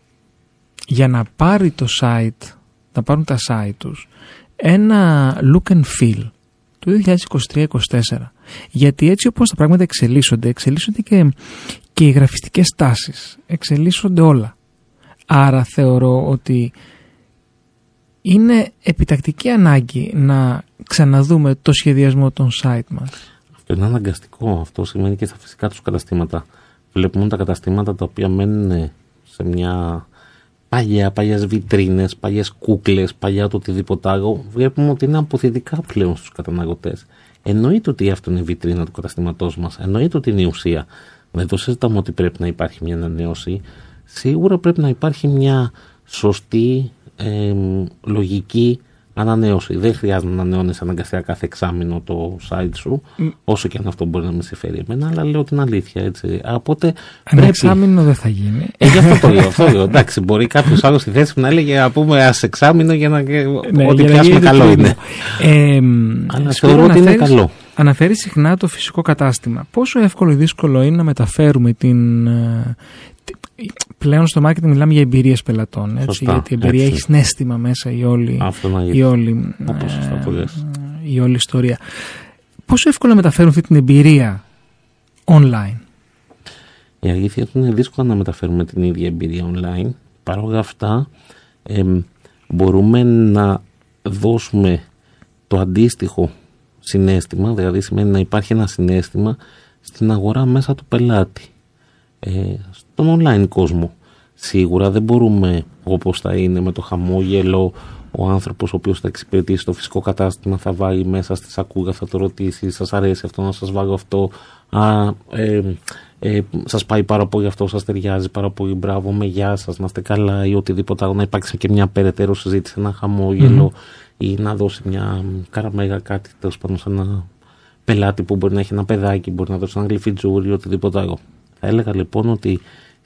για να πάρει το site, να πάρουν τα site τους ένα look and feel του 2023-2024. Γιατί έτσι όπως τα πράγματα εξελίσσονται, εξελίσσονται και, και οι γραφιστικές τάσεις, εξελίσσονται όλα. Άρα θεωρώ ότι είναι επιτακτική ανάγκη να ξαναδούμε το σχεδιασμό των site μας; Αυτό είναι αναγκαστικό. Αυτό σημαίνει και στα φυσικά τους καταστήματα. Βλέπουμε τα καταστήματα τα οποία μένουν σε μια παλιά, παλιές βιτρίνες, παλιές κούκλες, παλιά το οτιδήποτε άλλο. Βλέπουμε ότι είναι αποθετικά πλέον στους καταναλωτές. Εννοείται ότι αυτό είναι η βιτρίνα του καταστήματός μας. Εννοείται ότι είναι η ουσία. Δεν το συζητάμε ότι πρέπει να υπάρχει μια ανανέωση. Σίγουρα πρέπει να υπάρχει μια σωστή εμ, λογική ανανέωση. Δεν χρειάζεται να ανανεώνεις αναγκαστικά κάθε εξάμεινο το site σου, όσο και αν αυτό μπορεί να με συμφέρει εμένα, αλλά λέω την αλήθεια. Έτσι. Α, Οπότε Ένα πρέπει. εξάμεινο δεν θα γίνει. Ε, γι' αυτό το λέω. Αυτό λέω. Εντάξει, μπορεί κάποιος άλλος στη θέση μου να έλεγε να πούμε ας εξάμεινο για να. Ναι, ότι για να πιάσουμε γίνει καλό το είναι. Ε, Αλλά Σπύρο, θεωρώ ότι είναι αναφέρεις- καλό. Αναφέρεις συχνά το φυσικό κατάστημα. Πόσο εύκολο ή δύσκολο είναι να μεταφέρουμε την. Ε, τι- Πλέον στο marketing μιλάμε για εμπειρίες πελατών. Έτσι, Σωστά, γιατί η εμπειρία έτσι. έχει συνέστημα μέσα η όλη, Αυτό να η γίνει. όλη, Όπως σωστά το ε, λες. η όλη ιστορία. Πόσο εύκολο να μεταφέρουμε αυτή την εμπειρία online; Η αλήθεια του είναι δύσκολο να μεταφέρουμε την ίδια εμπειρία online. Παρ' όλα αυτά, εμ, μπορούμε να δώσουμε το αντίστοιχο συνέστημα, δηλαδή σημαίνει να υπάρχει ένα συνέστημα στην αγορά μέσα του πελάτη, ε, στον online κόσμο. Σίγουρα δεν μπορούμε όπως θα είναι με το χαμόγελο ο άνθρωπος ο οποίος θα εξυπηρετήσει το φυσικό κατάστημα θα βάλει μέσα στη σακούγα, θα το ρωτήσει σας αρέσει αυτό να σας βάλω αυτό α, ε, ε, σας πάει πάρα πολύ αυτό, σας ταιριάζει πάρα πολύ μπράβο με γεια σας, να είστε καλά ή οτιδήποτε άλλο να υπάρξει και μια περαιτέρω συζήτηση, ένα χαμόγελο ή να δώσει μια καραμέλα κάτι τέλος πάντων σε ένα πελάτη που μπορεί να έχει ένα παιδάκι, μπορεί να δώσει ένα γλυφιτζούρι ή οτιδήποτε άλλο. Θα έλεγα λοιπόν ότι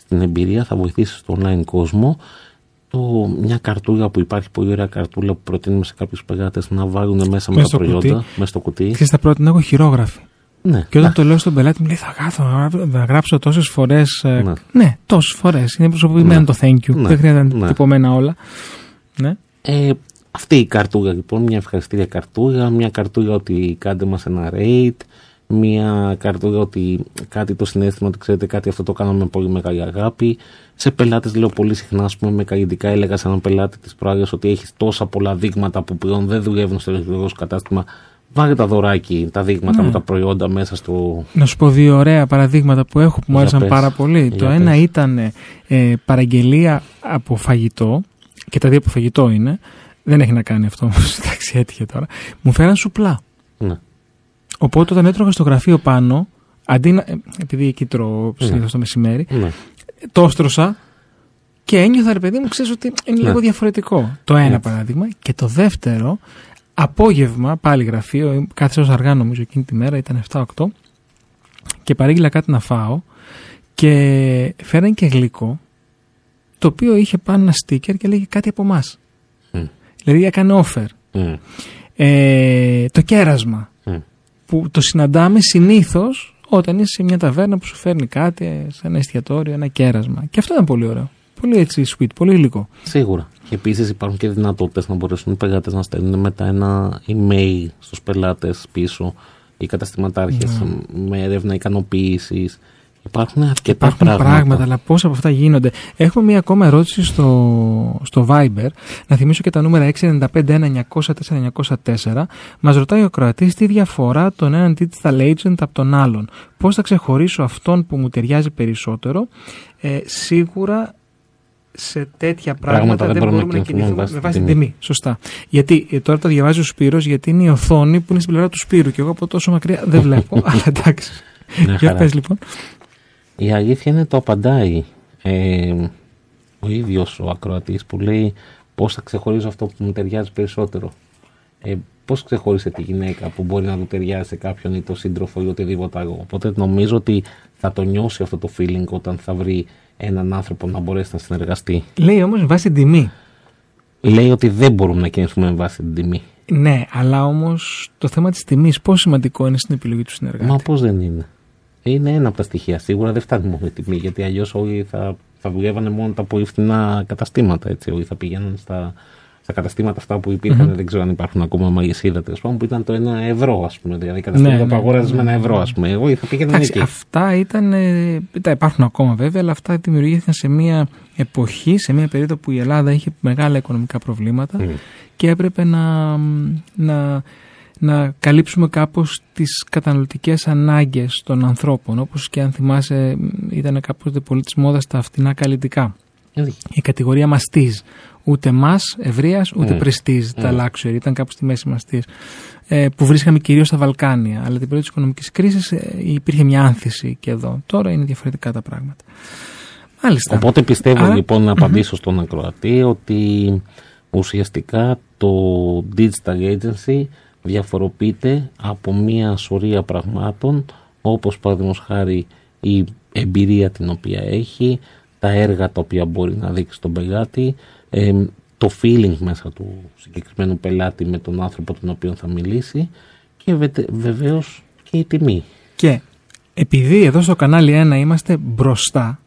στην εμπειρία θα βοηθήσει στο online κόσμο το, μια καρτούλα που υπάρχει, πολύ ωραία καρτούλα που προτείνουμε σε κάποιους πελάτες να βάλουν μέσα με Μέσα τα στο προϊόντα, κουτί. μέσα στο κουτί. Και στα πρώτα έχω χειρόγραφη. Ναι, Και όταν εντάξει. το λέω στον πελάτη μου λέει θα γράφω, θα γράψω τόσες φορές. Ναι, Ναι. ναι τόσες φορές. Είναι προσωποποιημένο Ναι. το thank you. Ναι. Δεν χρειάζεται να είναι Ναι. τυπωμένα όλα. Ναι. Ε, αυτή η καρτούλα λοιπόν, μια ευχαριστήρια καρτούλα, μια καρτούλα ότι κάντε μας ένα rate, μια καρτούλα ότι κάτι το συνέστημα ότι ξέρετε κάτι αυτό το κάναμε με πολύ μεγάλη αγάπη. Σε πελάτες λέω πολύ συχνά, ας πούμε με καλλιτικά έλεγα σε έναν πελάτη της προάλλες ότι έχεις τόσα πολλά δείγματα που πλέον δεν δουλεύουν στο ηλεκτρονικό σου κατάστημα. Βάλε τα δωράκι, τα δείγματα Ναι. με τα προϊόντα μέσα στο... Να σου πω δύο ωραία παραδείγματα που έχω που μου Για άρεσαν πες. πάρα πολύ. Για το πες. ένα ήταν ε, παραγγελία από φαγητό και τα δύο από φαγητό είναι Δεν έχει να κάνει αυτό όμως. Εντάξει, έτυχε τώρα. Μου φέραν σουπλά. Ναι. Οπότε όταν έτρωγα στο γραφείο πάνω, αντί να. ε, Επειδή εκεί τρώω συνήθως το μεσημέρι, ναι. το έστρωσα και ένιωθα, ρε παιδί μου, ξέρεις ότι είναι Ναι. λίγο διαφορετικό. Το ένα Έτσι. παράδειγμα. Και το δεύτερο, απόγευμα, πάλι γραφείο, κάθισα ως αργά νομίζω εκείνη τη μέρα, ήταν 7-8, και παρήγγειλα κάτι να φάω και φέραν και γλυκό, το οποίο είχε πάνω ένα στίκερ και λέγε κάτι από εμάς. Μμ. Δηλαδή έκανε offer. Μμ. Ε, το κέρασμα Μμ. Που το συναντάμε συνήθως όταν είσαι σε μια ταβέρνα που σου φέρνει κάτι, σε ένα εστιατόριο, ένα κέρασμα. Και αυτό ήταν πολύ ωραίο. Πολύ έτσι sweet, πολύ υλικό. Σίγουρα. Και επίσης υπάρχουν και δυνατότητες να μπορέσουν οι πελάτες να στέλνουν μετά ένα email στους πελάτες πίσω οι καταστηματάρχες Ναι. με έρευνα ικανοποίησης. Υπάρχουν αρκετά Υπάρχουν πράγματα. πράγματα. αλλά πόσα από αυτά γίνονται. Έχουμε μία ακόμα ερώτηση στο, στο Viber. Να θυμίσω και τα νούμερα 695-1900-4904. Μας ρωτάει ο Κροατής τι διαφορά τον έναν digital agent από τον άλλον. Πώς θα ξεχωρίσω αυτόν που μου ταιριάζει περισσότερο. Ε, σίγουρα σε τέτοια πράγματα, Πράγματα δεν δεν μπορούμε μπορούμε να να κινηθούμε κινηθούμε βάσει με την βάση την τιμή. τιμή. Σωστά. Γιατί ε, τώρα το διαβάζει ο Σπύρος γιατί είναι η οθόνη που είναι στην πλευρά του Σπύρου και εγώ από τόσο μακριά δεν βλέπω. Αλλά εντάξει. Μια Για χαρά. πες λοιπόν. Η αλήθεια είναι το απαντάει ε, ο ίδιος ο ακροατής που λέει πώς θα ξεχωρίζω αυτό που μου ταιριάζει περισσότερο; Ε, πώς ξεχώρισε τη γυναίκα που μπορεί να του ταιριάζει σε κάποιον ή το σύντροφο ή οτιδήποτε άλλο; Οπότε νομίζω ότι θα το νιώσει αυτό το feeling όταν θα βρει έναν άνθρωπο να μπορέσει να συνεργαστεί. Λέει όμως με βάση την τιμή. Λέει ότι δεν μπορούμε να κινηθούμε με βάση την τιμή. Ναι, αλλά όμως το θέμα της τιμής πόσο σημαντικό είναι στην επιλογή του συνεργάτη; Μα πώς δεν είναι; Είναι ένα από τα στοιχεία. Σίγουρα δεν φτάνει μόνο η τιμή, γιατί αλλιώς όλοι θα, θα δουλεύανε μόνο τα πολύ φθηνά καταστήματα. Έτσι. Όλοι θα πηγαίνουν στα, στα καταστήματα αυτά που υπήρχαν, δεν ξέρω αν υπάρχουν ακόμα μαγισίδα τέλος πάντων, που ήταν το ένα ευρώ, ας πούμε. Δηλαδή καταστήματα Ναι, που ναι, αγόραζε ναι, με ένα ναι. ευρώ, ας πούμε. Εγώ θα πήγαινα Εντάξει, εκεί. αυτά ήταν. ε, τα υπάρχουν ακόμα βέβαια, αλλά αυτά δημιουργήθηκαν σε μια εποχή, σε μια περίοδο που η Ελλάδα είχε μεγάλα οικονομικά προβλήματα Μμ. και έπρεπε να, να, να καλύψουμε κάπως τις καταναλωτικές ανάγκες των ανθρώπων. Όπως και αν θυμάσαι ήταν κάποτε πολύ της μόδας τα φτηνά καλλιτικά. Δηλαδή, η κατηγορία μαστίζ. Ούτε μας ευρείας, ούτε Μμ. prestige, τα Μμ. luxury. Ήταν κάπου στη μέση μαστίζ. Ε, που βρίσκαμε κυρίως στα Βαλκάνια. Αλλά την περίοδο της οικονομικής κρίσης υπήρχε μια άνθηση και εδώ. Τώρα είναι διαφορετικά τα πράγματα. Μάλιστα. Οπότε πιστεύω Άρα- λοιπόν να απαντήσω στον ακροατή ότι ουσιαστικά το digital agency διαφοροποιείται από μία σωρία πραγμάτων όπως παραδείγματος χάρη η εμπειρία την οποία έχει, τα έργα τα οποία μπορεί να δείξει στον πελάτη, εμ, το feeling μέσα του συγκεκριμένου πελάτη με τον άνθρωπο τον οποίο θα μιλήσει και βεβαίω βεβαίως και η τιμή. Και επειδή εδώ στο κανάλι 1 είμαστε μπροστά,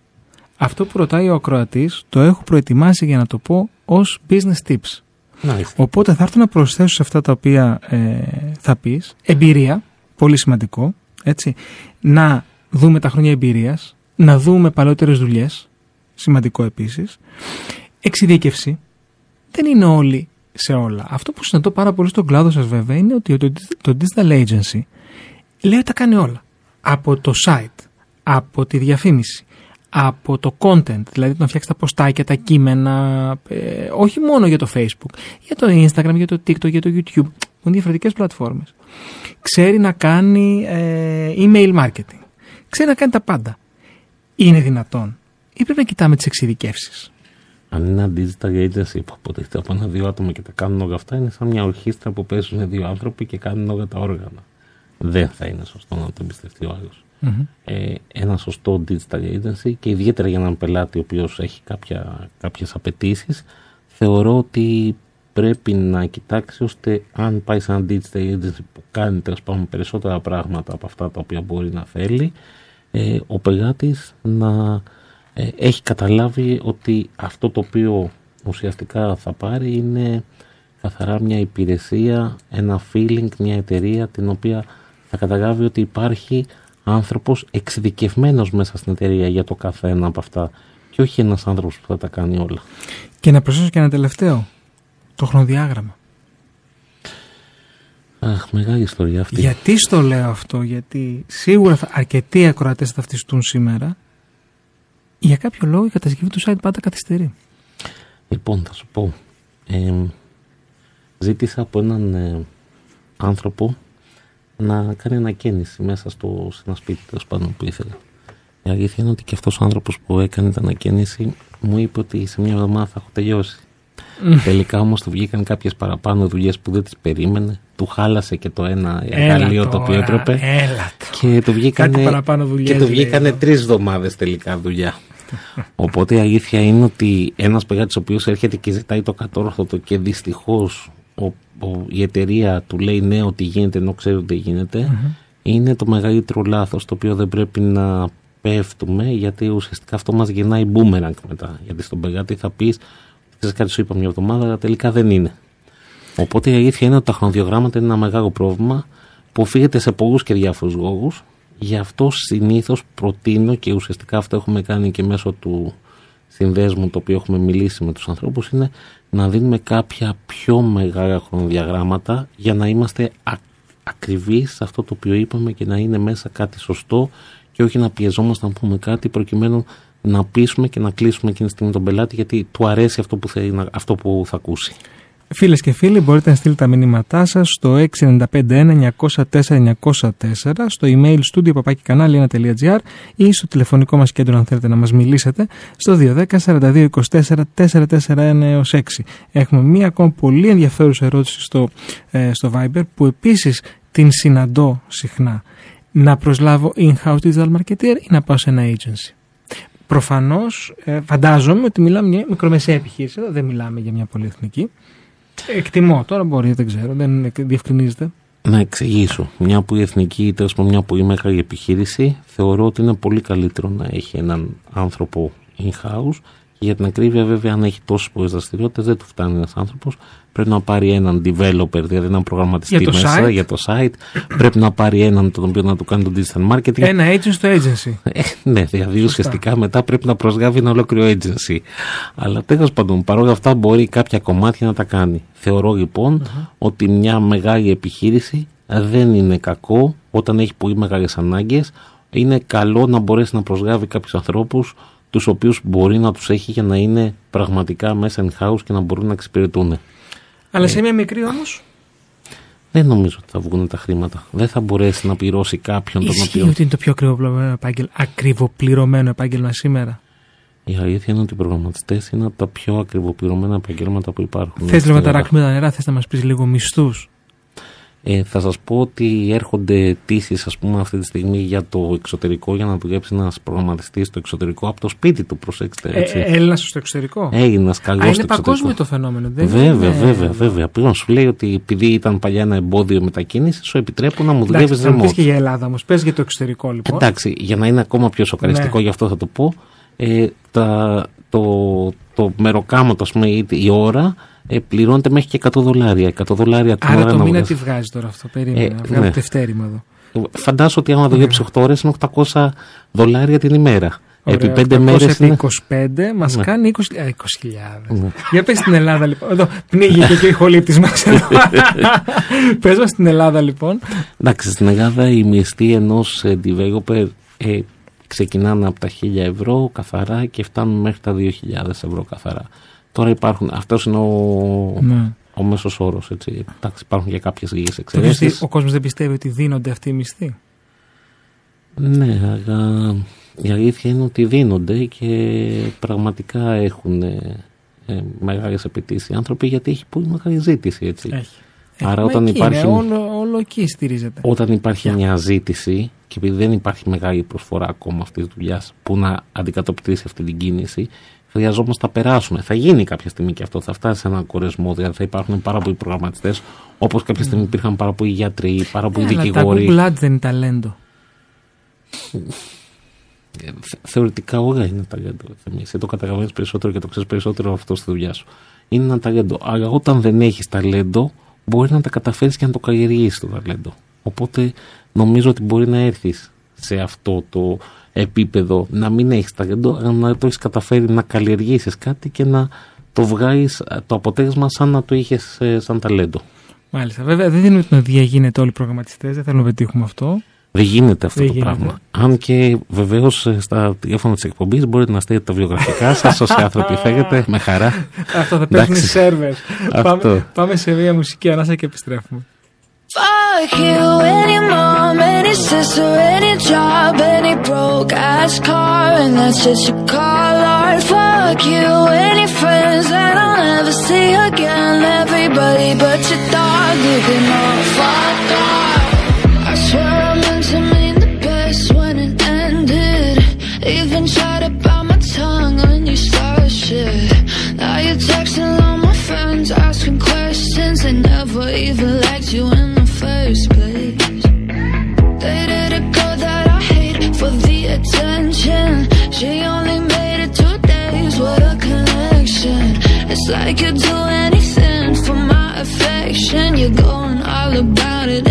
αυτό που ρωτάει ο ακροατής το έχω προετοιμάσει για να το πω ως business tips. Μάλιστα. Οπότε θα έρθω να προσθέσω σε αυτά τα οποία ε, θα πεις εμπειρία, πολύ σημαντικό, έτσι, να δούμε τα χρόνια εμπειρίας, να δούμε παλαιότερες δουλειές, σημαντικό επίσης, εξειδίκευση, δεν είναι όλοι σε όλα. Αυτό που συναντώ πάρα πολύ στον κλάδο σας βέβαια είναι ότι το, το digital agency λέει ότι τα κάνει όλα. Από το site, από τη διαφήμιση, από το content, δηλαδή το να φτιάξεις τα ποστάκια, τα κείμενα, ε, όχι μόνο για το Facebook, για το Instagram, για το TikTok, για το YouTube, που είναι διαφορετικές πλατφόρμες. Ξέρει να κάνει ε, email marketing. Ξέρει να κάνει τα πάντα. Είναι δυνατόν. Ή πρέπει να κοιτάμε τις εξειδικεύσεις; Αν είναι ένα digital agency που αποτελείται από ένα-δύο άτομα και τα κάνουν όλα αυτά, είναι σαν μια ορχήστρα που παίζουν δύο άνθρωποι και κάνουν όλα τα όργανα. Δεν θα είναι σωστό να το εμπιστευτεί ο άλλος. Μμμ. Ε, ένα σωστό digital agency και ιδιαίτερα για έναν πελάτη ο οποίος έχει κάποια, κάποιες απαιτήσεις, θεωρώ ότι πρέπει να κοιτάξει ώστε αν πάει σε ένα digital agency που κάνει τέλος πάντων περισσότερα πράγματα από αυτά τα οποία μπορεί να θέλει, ε, ο πελάτης να ε, έχει καταλάβει ότι αυτό το οποίο ουσιαστικά θα πάρει είναι καθαρά μια υπηρεσία, ένα feeling, μια εταιρεία την οποία θα καταλάβει ότι υπάρχει άνθρωπος εξειδικευμένος μέσα στην εταιρεία για το κάθε ένα από αυτά και όχι ένας άνθρωπος που θα τα κάνει όλα. Και να προσθέσω και ένα τελευταίο. Το χρονοδιάγραμμα. Αχ, μεγάλη ιστορία αυτή. Γιατί στο λέω αυτό, γιατί σίγουρα θα, αρκετοί ακροατές θα ταυτιστούν σήμερα. Για κάποιο λόγο η κατασκευή του site πάντα καθυστερεί. Λοιπόν, θα σου πω. Ε, ζήτησα από έναν ε, άνθρωπο να κάνει ανακαίνιση μέσα στο, σε ένα σπίτι τέλος πάντων που ήθελε. Η αλήθεια είναι ότι και αυτός ο άνθρωπος που έκανε την ανακαίνιση μου είπε ότι σε μια εβδομάδα θα έχω τελειώσει. Τελικά όμως του βγήκαν κάποιες παραπάνω δουλειές που δεν τις περίμενε. Του χάλασε και το ένα εργαλείο το οποίο τώρα, έπρεπε. Έλα Και του βγήκανε, Κάτι παραπάνω δουλειές, και του λέει βγήκανε εδώ. τρεις εβδομάδες τελικά δουλειά. Οπότε η αλήθεια είναι ότι ένας πελάτη ο οποίος έρχεται και ζητάει το κατόρθωτο και δυστυχώς η εταιρεία του λέει ναι ότι γίνεται ενώ ξέρει ότι δεν γινεται είναι το μεγαλύτερο λάθος το οποίο δεν πρέπει να πέφτουμε γιατί ουσιαστικά αυτό μας γεννάει boomerang μετά. Γιατί στον πελάτη θα πεις ξέρεις κάτι σου είπα μια εβδομάδα αλλά τελικά δεν είναι. Οπότε η αλήθεια είναι ότι τα χρονοδιαγράμματα είναι ένα μεγάλο πρόβλημα που οφείλεται σε πολλούς και διάφορους λόγους. Γι' αυτό συνήθως προτείνω και ουσιαστικά αυτό έχουμε κάνει και μέσω του συνδέσμου το οποίο έχουμε μιλήσει με τους ανθρώπους είναι να δίνουμε κάποια πιο μεγάλα χρονοδιαγράμματα για να είμαστε α, ακριβείς σε αυτό το οποίο είπαμε και να είναι μέσα κάτι σωστό και όχι να πιεζόμαστε να πούμε κάτι προκειμένου να πείσουμε και να κλείσουμε εκείνη τη στιγμή τον πελάτη γιατί του αρέσει αυτό που, θέλει, να- αυτό που θα ακούσει. Φίλες και φίλοι, μπορείτε να στείλετε τα μηνύματά σας στο 695-1904-904, στο email studio papakikανάλι1.gr ή στο τηλεφωνικό μας κέντρο, αν θέλετε να μας μιλήσετε, στο 210-4224-441 6. Έχουμε μία ακόμα πολύ ενδιαφέρουσα ερώτηση στο, ε, στο Viber που επίσης την συναντώ συχνά. Να προσλάβω in-house digital marketer ή να πάω σε ένα agency; Προφανώς, ε, φαντάζομαι ότι μιλάμε για μια μικρομεσαία επιχείρηση. Εδώ δεν μιλάμε για μια πολυεθνική. Εκτιμώ. Τώρα μπορεί, δεν ξέρω, δεν διευκρινίζεται. Να εξηγήσω. Μια που η εθνική ή τέλος πάντων μια που η μεγάλη επιχείρηση, θεωρώ ότι είναι πολύ καλύτερο να έχει έναν άνθρωπο in-house. Και για την ακρίβεια, βέβαια, αν έχει τόσε πολλές δραστηριότητες, δεν του φτάνει ένας άνθρωπος. Πρέπει να πάρει έναν developer, δηλαδή έναν προγραμματιστή Για το μέσα site. για το site. Πρέπει να πάρει έναν τον οποίο να του κάνει το digital marketing. Ένα agent στο agency. Ε, ναι, δηλαδή ουσιαστικά μετά πρέπει να προσγάβει ένα ολόκληρο agency. Αλλά τέλος πάντων, παρόλα αυτά μπορεί κάποια κομμάτια να τα κάνει. Θεωρώ λοιπόν ότι μια μεγάλη επιχείρηση δεν είναι κακό όταν έχει πολύ μεγάλες ανάγκες. Είναι καλό να μπορέσει να προσγάβει κάποιους ανθρώπους τους οποίους μπορεί να τους έχει για να είναι πραγματικά μέσα in-house και να μπορούν να εξυπηρετούν. Αλλά σε μια μικρή όμως; Δεν νομίζω ότι θα βγουν τα χρήματα. Δεν θα μπορέσει να πληρώσει κάποιον τον Ισχύει οποίο. ότι είναι το πιο ακριβοπληρωμένο επάγγελμα, ακριβοπληρωμένο επάγγελμα σήμερα; Η αλήθεια είναι ότι οι προγραμματιστές είναι από τα πιο ακριβοπληρωμένα επαγγέλματα που υπάρχουν. Θες λίγο στην να τα Ελλάδα. ράξουμε τα νερά, θες να μας πεις λίγο μισθούς; Ε, θα σας πω ότι έρχονται αιτήσεις ας πούμε αυτή τη στιγμή για το εξωτερικό για να δουλέψει ένας προγραμματιστής στο εξωτερικό από το σπίτι του, προσέξτε έτσι. Ε, Έλληνας στο εξωτερικό; Έλληνας καλός Α, στο είναι παγκόσμιο εξωτερικό. το φαινόμενο. Δεν Βέβαια, είναι- βέβαια, βέβαια. Πλέον σου λέει ότι επειδή ήταν παλιά ένα εμπόδιο μετακίνησης, σου επιτρέπουν να μου Εντάξει, δουλεύεις θα μου πεις remote. και για Ελλάδα όμως. Πες για το εξωτερικό λοιπόν. Εντάξει, για να είναι ακόμα πιο σοκαριστικό, Ναι. γι' αυτό θα το πω. Ε, τα, το, το μεροκάματο, ας πούμε, η, η ώρα ε, πληρώνεται μέχρι και 100 δολάρια. 100 δολάρια την Άρα ώρα το να μήνα βγάζεις. τι βγάζει τώρα αυτό. Περίμενα. Ε, να βγάλω ναι. το τευτέρημα εδώ. Φαντάσου ότι άμα δουλέψει 8 ώρες είναι 800 δολάρια την ημέρα. Ωραία, επί 5 800 μέρες επί είναι. 25 μας Ναι. κάνει 20 α, 20.000. Ναι. Για πες στην Ελλάδα λοιπόν. Εδώ πνίγηκε και η χολύπτη μας. πες μας στην Ελλάδα λοιπόν. Εντάξει, στην Ελλάδα οι μισθοί ενός developer ε, ξεκινάνε από τα 1000 ευρώ καθαρά και φτάνουν μέχρι τα 2000 ευρώ καθαρά. Τώρα υπάρχουν, αυτός είναι ο, Ναι. ο μέσος όρος. Εντάξει, υπάρχουν και κάποιες λίγες Το πιστεύει- εξαιρέσεις. Ο κόσμος δεν πιστεύει ότι δίνονται αυτοί οι μισθοί; Ναι, αλλά η αλήθεια είναι ότι δίνονται και πραγματικά έχουν ε, ε, μεγάλες απαιτήσεις οι άνθρωποι γιατί έχει πολύ μεγάλη ζήτηση. Έτσι. Έχει. Άρα Μα όταν εκεί υπάρχει- Είναι, όλο, όλο εκεί στηρίζεται. Όταν υπάρχει μια ζήτηση και επειδή δεν υπάρχει μεγάλη προσφορά ακόμα αυτής της δουλειάς που να αντικατοπτρίσει αυτή την κίνηση, χρειαζόμαστε να περάσουμε. Θα γίνει κάποια στιγμή και αυτό, θα φτάσει σε έναν κορεσμό. Δηλαδή θα υπάρχουν πάρα πολλοί προγραμματιστές, όπως κάποια στιγμή υπήρχαν πάρα πολλοί γιατροί, πάρα πολλοί Ναι, αλλά τα δικηγόροι. Google Ads δεν είναι ταλέντο. Ε, θε- Θεωρητικά όλα είναι ταλέντο. Θέμη. Εσύ το καταλαβαίνει περισσότερο και το ξέρεις περισσότερο αυτό στη δουλειά σου. Είναι ένα ταλέντο. Αλλά όταν δεν έχεις ταλέντο, μπορεί να τα καταφέρεις και να το καλλιεργήσει το ταλέντο. Οπότε νομίζω ότι μπορεί να έρθεις σε αυτό το επίπεδο να μην έχεις ταλέντο, αλλά να το έχεις καταφέρει να καλλιεργήσεις κάτι και να το βγάλεις το αποτέλεσμα σαν να το είχες σαν ταλέντο. Μάλιστα. Βέβαια δεν δίνουμε την οδηγία γίνεται όλοι προγραμματιστές, δεν θέλουμε να πετύχουμε αυτό. Δεν γίνεται αυτό Δεν το γίνεται. πράγμα. Αν και βεβαίως στα τηλέφωνα της εκπομπής μπορείτε να στείλετε τα βιογραφικά σας όσοι άνθρωποι θέλετε, με χαρά. Αυτό θα πέσουν οι Εντάξει. σερβερ. Αυτό. πάμε, πάμε σε μια μουσική ανάσα και επιστρέφουμε. Fuck you, any mom, any sister, any job, any broke ass car, and that's just you call art. Fuck you, any friends that I'll never see again. Everybody but your dog, you can all fuck off. Even tried to bite my tongue when you started shit. Now you're texting all my friends, asking questions. They never even liked you in the first place. Dated a girl that I hate for the attention. She only made it two days, what a connection. It's like you'd do anything for my affection. You're going all about it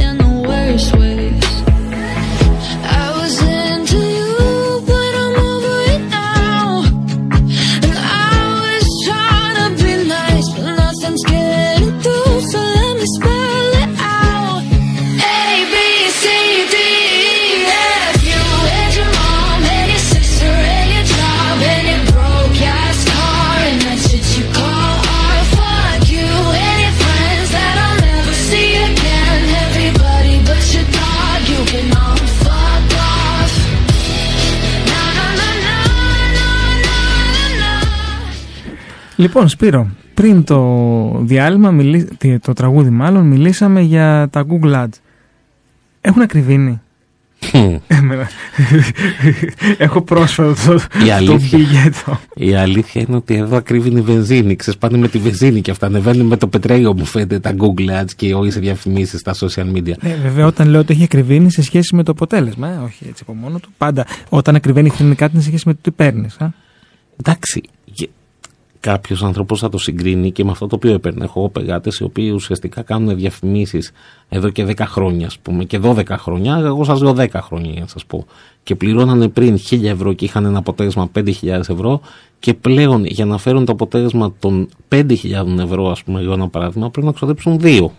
Λοιπόν, Σπύρο, πριν το διάλειμμα, μιλή... τι- το τραγούδι μάλλον, μιλήσαμε για τα Google Ads. Έχουν ακριβήνει; Εμένα. Έχω πρόσφατο το, Η το αλήθεια. πηγέτο. Η αλήθεια είναι ότι εδώ ακρίβει η βενζίνη. Ξεσπάνε με τη βενζίνη και αυτά. Ανεβαίνουν με το πετρέλαιο μου φαίνεται τα Google Ads και όλες οι διαφημίσεις στα social media. Ναι, βέβαια, όταν λέω ότι έχει ακριβήνει σε σχέση με το αποτέλεσμα, ε, όχι έτσι από μόνο του. Πάντα όταν ακριβένει χρήνει κάτι είναι σε σχέση με το τι παίρνεις. Εντάξει, κάποιος άνθρωπος θα το συγκρίνει και με αυτό το οποίο έπαιρνε. Έχω εγώ πελάτε οι οποίοι ουσιαστικά κάνουν διαφημίσεις εδώ και 10 χρόνια, ας πούμε, και 12 χρόνια. Εγώ σας λέω 10 χρόνια για να σας πω. Και πληρώνανε πριν 1000 ευρώ και είχαν ένα αποτέλεσμα 5.000 ευρώ. Και πλέον για να φέρουν το αποτέλεσμα των 5.000 ευρώ, ας πούμε, για ένα παράδειγμα, πρέπει να ξοδέψουν 2.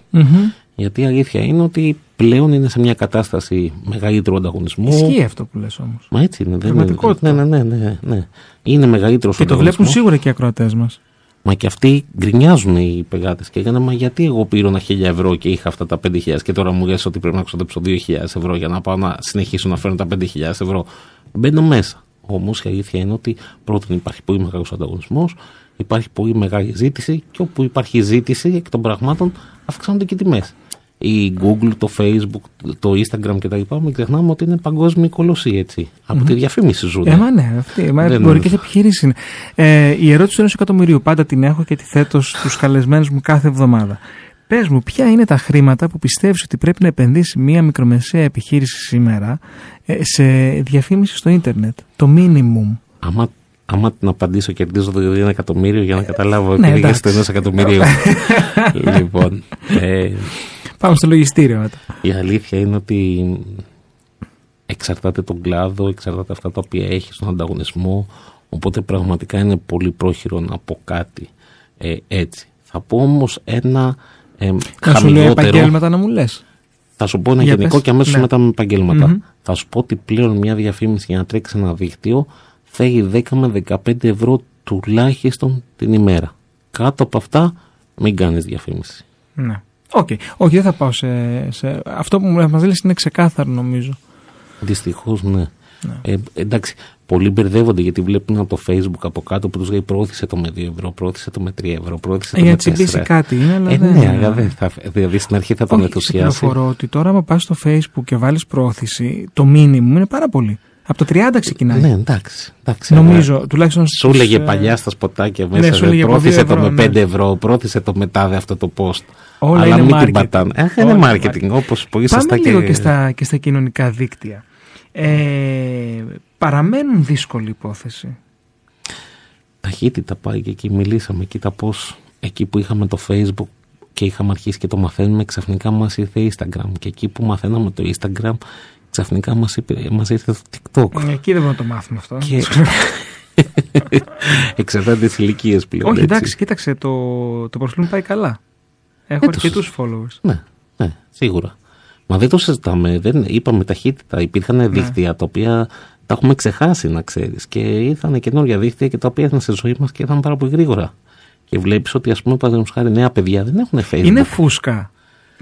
Γιατί η αλήθεια είναι ότι πλέον είναι σε μια κατάσταση μεγαλύτερου ανταγωνισμού. Ισχύει αυτό που λες όμως. Μα έτσι είναι. Δεν είναι. Πραγματικότητα. Ναι, ναι, ναι, ναι, ναι. Είναι μεγαλύτερος Και το βλέπουν σίγουρα και οι ακροατές μας. Μα και αυτοί γκρινιάζουν οι πελάτες και λένε Μα γιατί εγώ πήρωνα 1000 ευρώ και είχα αυτά τα 5.000 και τώρα μου λες ότι πρέπει να ξοδέψω 2.000 ευρώ για να πάω να συνεχίσω να φέρνω τα 5.000 ευρώ. Μπαίνω μέσα. Όμως η αλήθεια είναι ότι πρώτον υπάρχει πολύ μεγάλος ανταγωνισμός, υπάρχει πολύ μεγάλη ζήτηση και όπου υπάρχει ζήτηση εκ των πραγμάτων αυξάνονται και οι τιμές. Η Google, το Facebook, το Instagram κτλ. Μην ξεχνάμε ότι είναι παγκόσμιοι κολοσσοί έτσι. Από τη διαφήμιση ζουν. Ε, μα ναι, αυτή. Μα Δεν εμπορικέ είναι. επιχειρήσει είναι. Ε, η ερώτηση του ενός εκατομμυρίου πάντα την έχω και τη θέτω στους καλεσμένους μου κάθε εβδομάδα. Πες μου, ποια είναι τα χρήματα που πιστεύεις ότι πρέπει να επενδύσει μια μικρομεσαία επιχείρηση σήμερα ε, σε διαφήμιση στο ίντερνετ. Το minimum; Άμα, άμα την απαντήσω κερδίζω το ένα εκατομμύριο για να καταλάβω Ναι, επειδή εντάξει. είστε ενός εκατομμυρίου. λοιπόν, ε, Πάμε στο λογιστήριο μετά. η αλήθεια είναι ότι εξαρτάται τον κλάδο, εξαρτάται αυτά τα οποία έχει στον ανταγωνισμό. Οπότε πραγματικά είναι πολύ πρόχειρο να πω κάτι ε, έτσι. Θα πω όμως ένα ε, Να σου λέω χαμηλότερο. επαγγέλματα να μου λες. Θα σου πω ένα Για γενικό πες. και αμέσως Ναι. μετά με επαγγέλματα. Μμμ. Θα σου πω ότι πλέον μια διαφήμιση για να τρέξει ένα δίκτυο θέλει 10 με 15 ευρώ τουλάχιστον την ημέρα. Κάτω από αυτά μην κάνεις διαφήμιση. Ναι. Οκ. Όχι, δεν θα πάω σε. σε... Αυτό που μας λες είναι ξεκάθαρο νομίζω. Δυστυχώς, ναι. Ε, εντάξει, πολλοί μπερδεύονται γιατί βλέπουν από το Facebook από κάτω που τους λέει πρόθυσε το με 2 ευρώ, πρόθυσε το με 3 ευρώ, πρόθυσε Ε, το για με να τσιμπήσει 4. κάτι είναι, αλλά Ε, δεν ναι, αλλά δεν θα, δηλαδή στην αρχή θα τον Όχι, σε ενθουσιάσει. πληροφορώ ότι τώρα, άμα πας στο Facebook και βάλεις πρόθεση, το minimum είναι πάρα πολύ. Από το 30 ξεκινάει. Ναι, εντάξει. εντάξει Νομίζω, τουλάχιστον. Σου στους, λέγε ε, παλιά στα σποτάκια ναι, μέσα, σου ναι, λέγε από πρόθυσε δύο το ευρώ, με 5 ναι. ευρώ, πρόθυσε το μετάδε αυτό το post. Όλα Αλλά είναι μην την marketing. πατάνε. Αχ, Όλα είναι είναι marketing, όπως πολύ Πάμε σωστά λίγο και στα, και στα κοινωνικά δίκτυα. Ε, παραμένουν δύσκολη υπόθεση. Ταχύτητα πάει και εκεί μιλήσαμε. Κοίτα πώς εκεί που είχαμε το facebook και είχαμε αρχίσει και το μαθαίνουμε ξαφνικά μας ήρθε Instagram και εκεί που μαθαίναμε το Instagram ξαφνικά μας, είπε, μας ήρθε το TikTok. Ε, Εκεί δεν μπορούμε να το μάθουμε αυτό. Και- Εξαρτάται τις ηλικίες πλέον. Όχι, έτσι. εντάξει, κοίταξε, το, το προφίλ μου πάει καλά. Έχω Ε, το αρκετούς followers. Ναι, ναι, σίγουρα. Μα δεν το συζητάμε. Δεν, είπαμε ταχύτητα. Υπήρχαν δίκτυα τα οποία τα έχουμε ξεχάσει, να ξέρεις. Και ήρθαν καινούργια δίκτυα και τα οποία ήταν στη ζωή μας και ήταν πάρα πολύ γρήγορα. Και βλέπεις ότι, ας πούμε, παραδείγματος χάρη, νέα παιδιά δεν έχουν Facebook. Είναι φούσκα,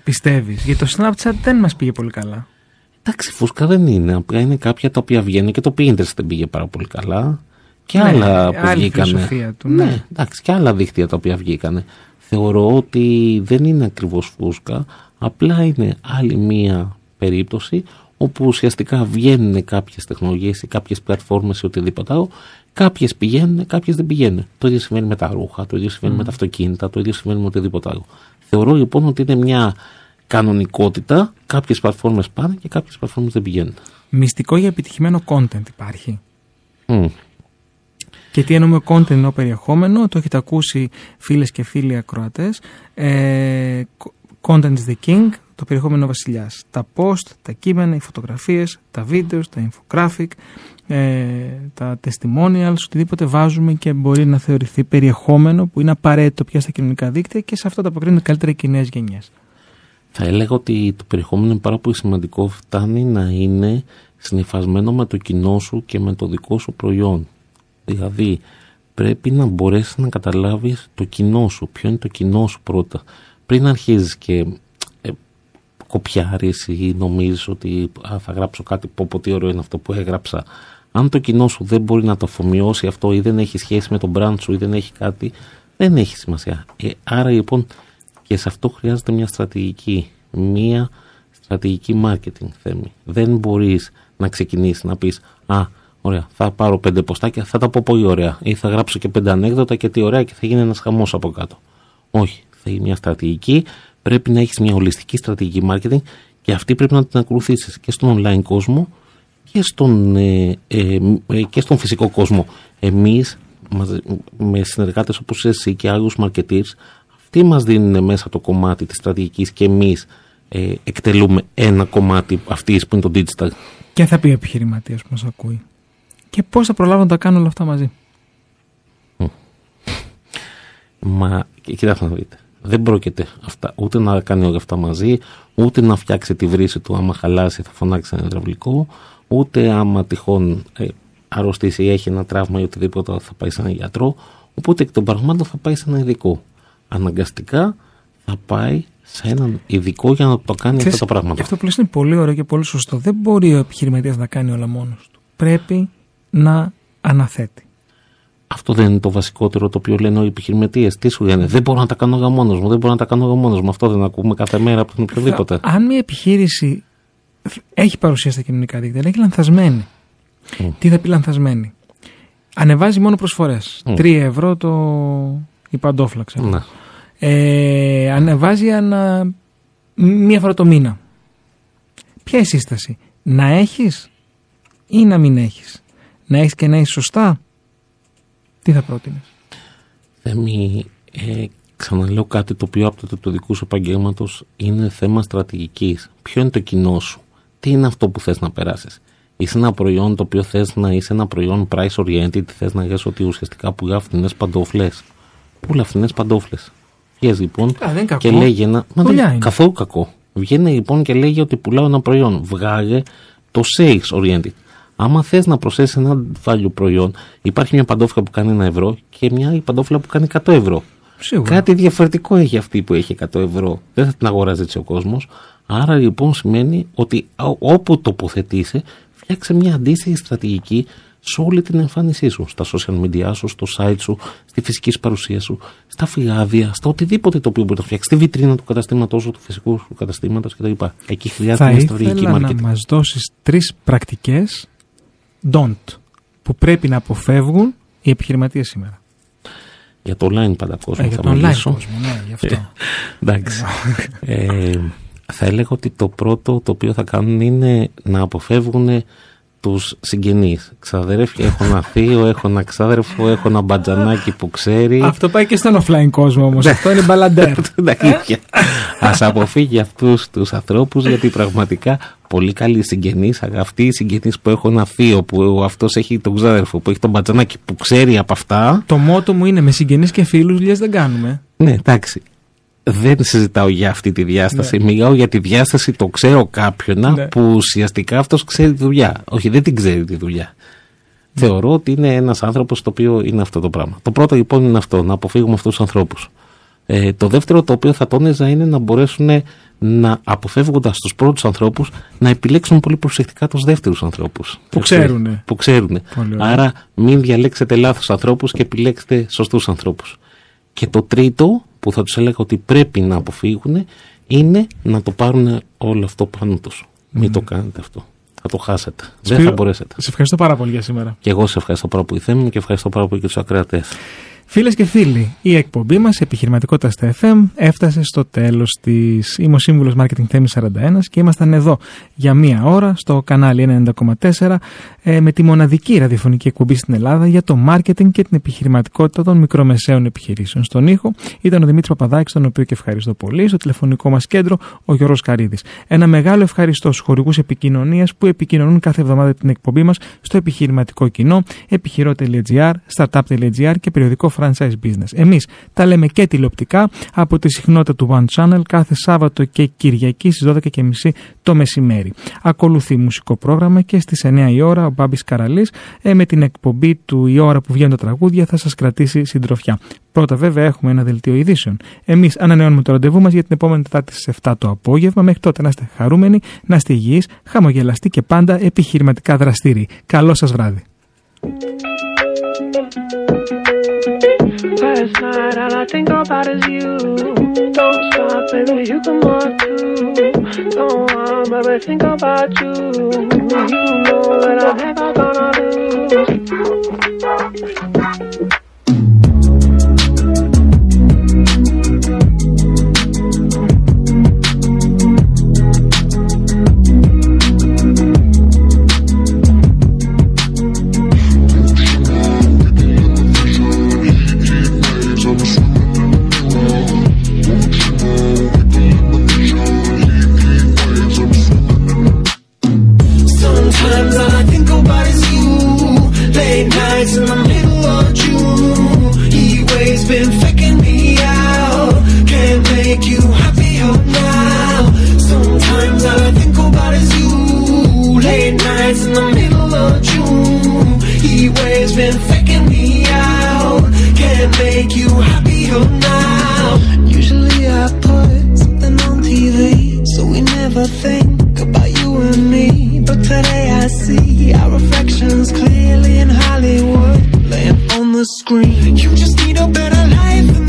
πιστεύεις; Γιατί το Snapchat δεν μας πήγε πολύ καλά. Εντάξει, φούσκα δεν είναι. Απλά είναι κάποια τα οποία βγαίνουν και το Pinterest δεν πήγε πάρα πολύ καλά. Και Ναι, άλλα που άλλη βγήκανε. φιλοσοφία του, ναι. ναι, εντάξει, και άλλα δίκτυα τα οποία βγήκανε. Θεωρώ ότι δεν είναι ακριβώς φούσκα. Απλά είναι άλλη μία περίπτωση όπου ουσιαστικά βγαίνουν κάποιες τεχνολογίες ή κάποιες πλατφόρμες ή οτιδήποτε άλλο. Κάποιες πηγαίνουν, κάποιες δεν πηγαίνουν. Το ίδιο συμβαίνει με τα ρούχα, το ίδιο συμβαίνει με τα αυτοκίνητα, το ίδιο συμβαίνει με οτιδήποτε άλλο. Θεωρώ λοιπόν ότι είναι μια κανονικότητα. Κάποιες πλατφόρμες πάνε και κάποιες πλατφόρμες δεν πηγαίνουν. Μυστικό για επιτυχημένο content υπάρχει. Μμ. Και τι εννοούμε content εννοώ περιεχόμενο, το έχετε ακούσει φίλες και φίλοι ακροατές. Ε, content is the king, το περιεχόμενο ο βασιλιάς. Τα post, τα κείμενα, οι φωτογραφίες, τα βίντεος, τα infographic, ε, τα testimonials, οτιδήποτε βάζουμε και μπορεί να θεωρηθεί περιεχόμενο που είναι απαραίτητο πια στα κοινωνικά δίκτυα και σε αυτό τα αποκρίνονται καλύτερα και οι νέες γενιές. Θα έλεγα ότι το περιεχόμενο είναι πάρα πολύ σημαντικό. Φτάνει να είναι συνυφασμένο με το κοινό σου και με το δικό σου προϊόν. Δηλαδή, πρέπει να μπορέσεις να καταλάβεις το κοινό σου. Ποιο είναι το κοινό σου πρώτα. Πριν αρχίζεις και ε, κοπιάρεις ή νομίζεις ότι α, θα γράψω κάτι πω πω τι ωραίο είναι αυτό που έγραψα. Αν το κοινό σου δεν μπορεί να το αφομοιώσει αυτό ή δεν έχει σχέση με τον brand σου ή δεν έχει κάτι, δεν έχει σημασία. Ε, άρα λοιπόν και σε αυτό χρειάζεται μια στρατηγική. Μια στρατηγική marketing θέμη. Δεν μπορείς να ξεκινήσεις να πεις «Α, ωραία, θα πάρω πέντε ποστάκια, θα τα πω πολύ ωραία» ή «Θα γράψω και πέντε ανέκδοτα και τι ωραία και θα γίνει ένας χαμός από κάτω». Όχι, θα γίνει μια στρατηγική, πρέπει να έχεις μια ολιστική στρατηγική marketing και αυτή πρέπει να την ακολουθήσεις και στον online κόσμο και στον, ε, ε, ε, και στον φυσικό κόσμο. Εμείς μαζί- με συνεργάτες όπως εσύ και άλλους marketers αυτοί μας δίνουν μέσα το κομμάτι της στρατηγικής και εμείς ε, εκτελούμε ένα κομμάτι αυτής που είναι το digital. Και θα πει ο επιχειρηματίας που μας ακούει. Και πώς θα προλάβω να τα κάνω όλα αυτά μαζί. Μα και- κοιτάξτε να δείτε. Δεν πρόκειται αυτά, ούτε να κάνει όλα αυτά μαζί, ούτε να φτιάξει τη βρύση του άμα χαλάσει θα φωνάξει ένα υδραυλικό, ούτε άμα τυχόν ε, αρρωστήσει ή έχει ένα τραύμα ή οτιδήποτε θα πάει σε έναν γιατρό, οπότε εκ των πραγμάτων θα πάει σε έναν ειδικό. Αναγκαστικά θα πάει σε έναν ειδικό για να το κάνει Ξέρεις, αυτά τα πράγματα. και Αυτό που λες είναι πολύ ωραίο και πολύ σωστό. Δεν μπορεί ο επιχειρηματίας να κάνει όλα μόνος του. Πρέπει να αναθέτει. Αυτό δεν είναι το βασικότερο το οποίο λένε οι επιχειρηματίες. Τι σου λένε, Δεν μπορώ να τα κάνω εγώ μόνο μου, δεν μπορώ να τα κάνω εγώ μόνο μου. Αυτό δεν ακούμε κάθε μέρα από τον οποιοδήποτε. Θα- αν μια επιχείρηση έχει παρουσία στα κοινωνικά δίκτυα, αλλά έχει λανθασμένη. Μμ. Τι θα πει λανθασμένη; Ανεβάζει μόνο προσφορές. Μμ. 3 ευρώ το... η παντόφλα, ξέρω. Ναι. Ε, ανεβάζει ανα... μία φορά το μήνα. Ποια η σύσταση; Να έχεις ή να μην έχεις; Να έχεις και να έχεις σωστά. Τι θα πρότεινες; Θέμη, ε, ξαναλέω κάτι το οποίο άπτεται του δικού σου επαγγέλματος είναι θέμα στρατηγικής. Ποιο είναι το κοινό σου, τι είναι αυτό που θες να περάσεις; Είσαι ένα προϊόν το οποίο θες να είσαι ένα προϊόν price oriented, θες να λες ότι ουσιαστικά πουλά φθηνέ παντόφλες. Πουλά φθηνέ παντόφλες; Βγαίνει λοιπόν Α, δεν είναι κακό. και λέγει ένα. Μα δεν Δουλειά είναι είναι. καθόλου κακό. Βγαίνει λοιπόν και λέγει ότι πουλάω ένα προϊόν. Βγάλε το sales oriented. Άμα θες να προσθέσεις ένα value προϊόν, υπάρχει μια παντόφλα που κάνει ένα ευρώ και μια άλλη παντόφλα που κάνει 100 ευρώ. Σίγουρα. Κάτι διαφορετικό έχει αυτή που έχει 100 ευρώ. Δεν θα την αγοράζει έτσι ο κόσμος. Άρα λοιπόν σημαίνει ότι ό- όπου τοποθετήσει, φτιάξε μια αντίστοιχη στρατηγική σε όλη την εμφάνισή σου. Στα social media σου, στο site σου, στη φυσική σου παρουσία σου, στα φυλάδια, στα οτιδήποτε το οποίο μπορεί να φτιάξεις. Στη βιτρίνα του καταστήματός σου, του φυσικού σου καταστήματος κτλ. Εκεί χρειάζεται Θα μια στρατηγική ήθελα να marketing. μας δώσεις τρεις πρακτικές don't που πρέπει να αποφεύγουν οι επιχειρηματίες σήμερα. Για το online πάντα κόσμος Ε, για θα τον online μιλήσω. κόσμο, ναι, γι' αυτό. Εντάξει. ε, θα έλεγα ότι το πρώτο το οποίο θα κάνουν είναι να αποφεύγουν τους συγγενείς. Ξαδέρφια, έχω ένα θείο, έχω ένα ξάδερφο, έχω ένα μπατζανάκι που ξέρει. Αυτό πάει και στον offline κόσμο όμως. Αυτό είναι μπαλαντέρ. Τα αλήθεια. Ας αποφύγει αυτούς τους ανθρώπους γιατί πραγματικά πολύ καλοί συγγενείς, αυτοί οι συγγενείς που έχω ένα θείο που αυτός έχει τον ξάδερφο που έχει τον μπατζανάκι που ξέρει από αυτά Το μότο μου είναι με συγγενείς και φίλους δουλειές δεν κάνουμε. Ναι, εντάξει. δεν συζητάω για αυτή τη διάσταση. Μιλάω για τη διάσταση το ξέρω κάποιον Ναι. που ουσιαστικά αυτός ξέρει τη δουλειά. Όχι, δεν την ξέρει τη δουλειά. Θεωρώ ότι είναι ένας άνθρωπος το οποίο είναι αυτό το πράγμα. Το πρώτο λοιπόν είναι αυτό, να αποφύγουμε αυτούς τους ανθρώπους. Ε, το δεύτερο το οποίο θα τόνιζα είναι να μπορέσουν να αποφεύγοντας τους πρώτους ανθρώπους να επιλέξουν πολύ προσεκτικά τους δεύτερους ανθρώπους. Που ξέρουνε. Που ξέρουνε. Πολύ ωραία. Άρα μην διαλέξετε λάθος ανθρώπους και επιλέξτε σωστούς ανθρώπους. Και το τρίτο που θα τους έλεγα ότι πρέπει να αποφύγουν είναι να το πάρουν όλο αυτό πάνω τους. Μην το κάνετε αυτό. Θα το χάσετε. Δεν Σπύρο, θα μπορέσετε. Σε ευχαριστώ πάρα πολύ για σήμερα. Και εγώ σε ευχαριστώ πάρα πολύ Θέμη μου και ευχαριστώ πάρα πολύ και τους ακροατές. Φίλες και φίλοι, η εκπομπή μας Επιχειρηματικότητα στα FM έφτασε στο τέλος της. Είμαι ο σύμβουλος Marketing Θέμης 41 και ήμασταν εδώ για μία ώρα στο κανάλι 90,4 ε, με τη μοναδική ραδιοφωνική εκπομπή στην Ελλάδα για το marketing και την επιχειρηματικότητα των μικρομεσαίων επιχειρήσεων. Στον ήχο ήταν ο Δημήτρης Παπαδάκης, τον οποίο και ευχαριστώ πολύ. Στο τηλεφωνικό μας κέντρο ο Γιώργος Καρίδης. Ένα μεγάλο ευχαριστώ στους χορηγούς επικοινωνίας που επικοινωνούν κάθε εβδομάδα την εκπομπή μας στο επιχειρηματικό κοινό, επιχειρό.gr, startup.gr και περιοδικό franchise business. Εμείς τα λέμε και τηλεοπτικά από τη συχνότητα του One Channel κάθε Σάββατο και Κυριακή στις 12.30 το μεσημέρι. Ακολουθεί μουσικό πρόγραμμα και στις 9 η ώρα ο Μπάμπης Καραλής ε, με την εκπομπή του Η ώρα που βγαίνουν τα τραγούδια θα σας κρατήσει συντροφιά. Πρώτα, βέβαια, έχουμε ένα δελτίο ειδήσεων. Εμείς ανανεώνουμε το ραντεβού μας για την επόμενη Τετάρτη στις 7 το απόγευμα. Μέχρι τότε να είστε χαρούμενοι, να είστε υγιείς, χαμογελαστοί και πάντα επιχειρηματικά δραστήριοι. Καλό σας βράδυ. Last night, all I think about is you. Don't stop, baby, you can walk too. Don't want, baby, think about you. You know that I'm never gonna lose. nights in the middle of June. He waves been faking me out. Can't make you happier now. Usually I put something on TV, so we never think about you and me. But today I see our reflections clearly in Hollywood, laying on the screen. You just need a better life.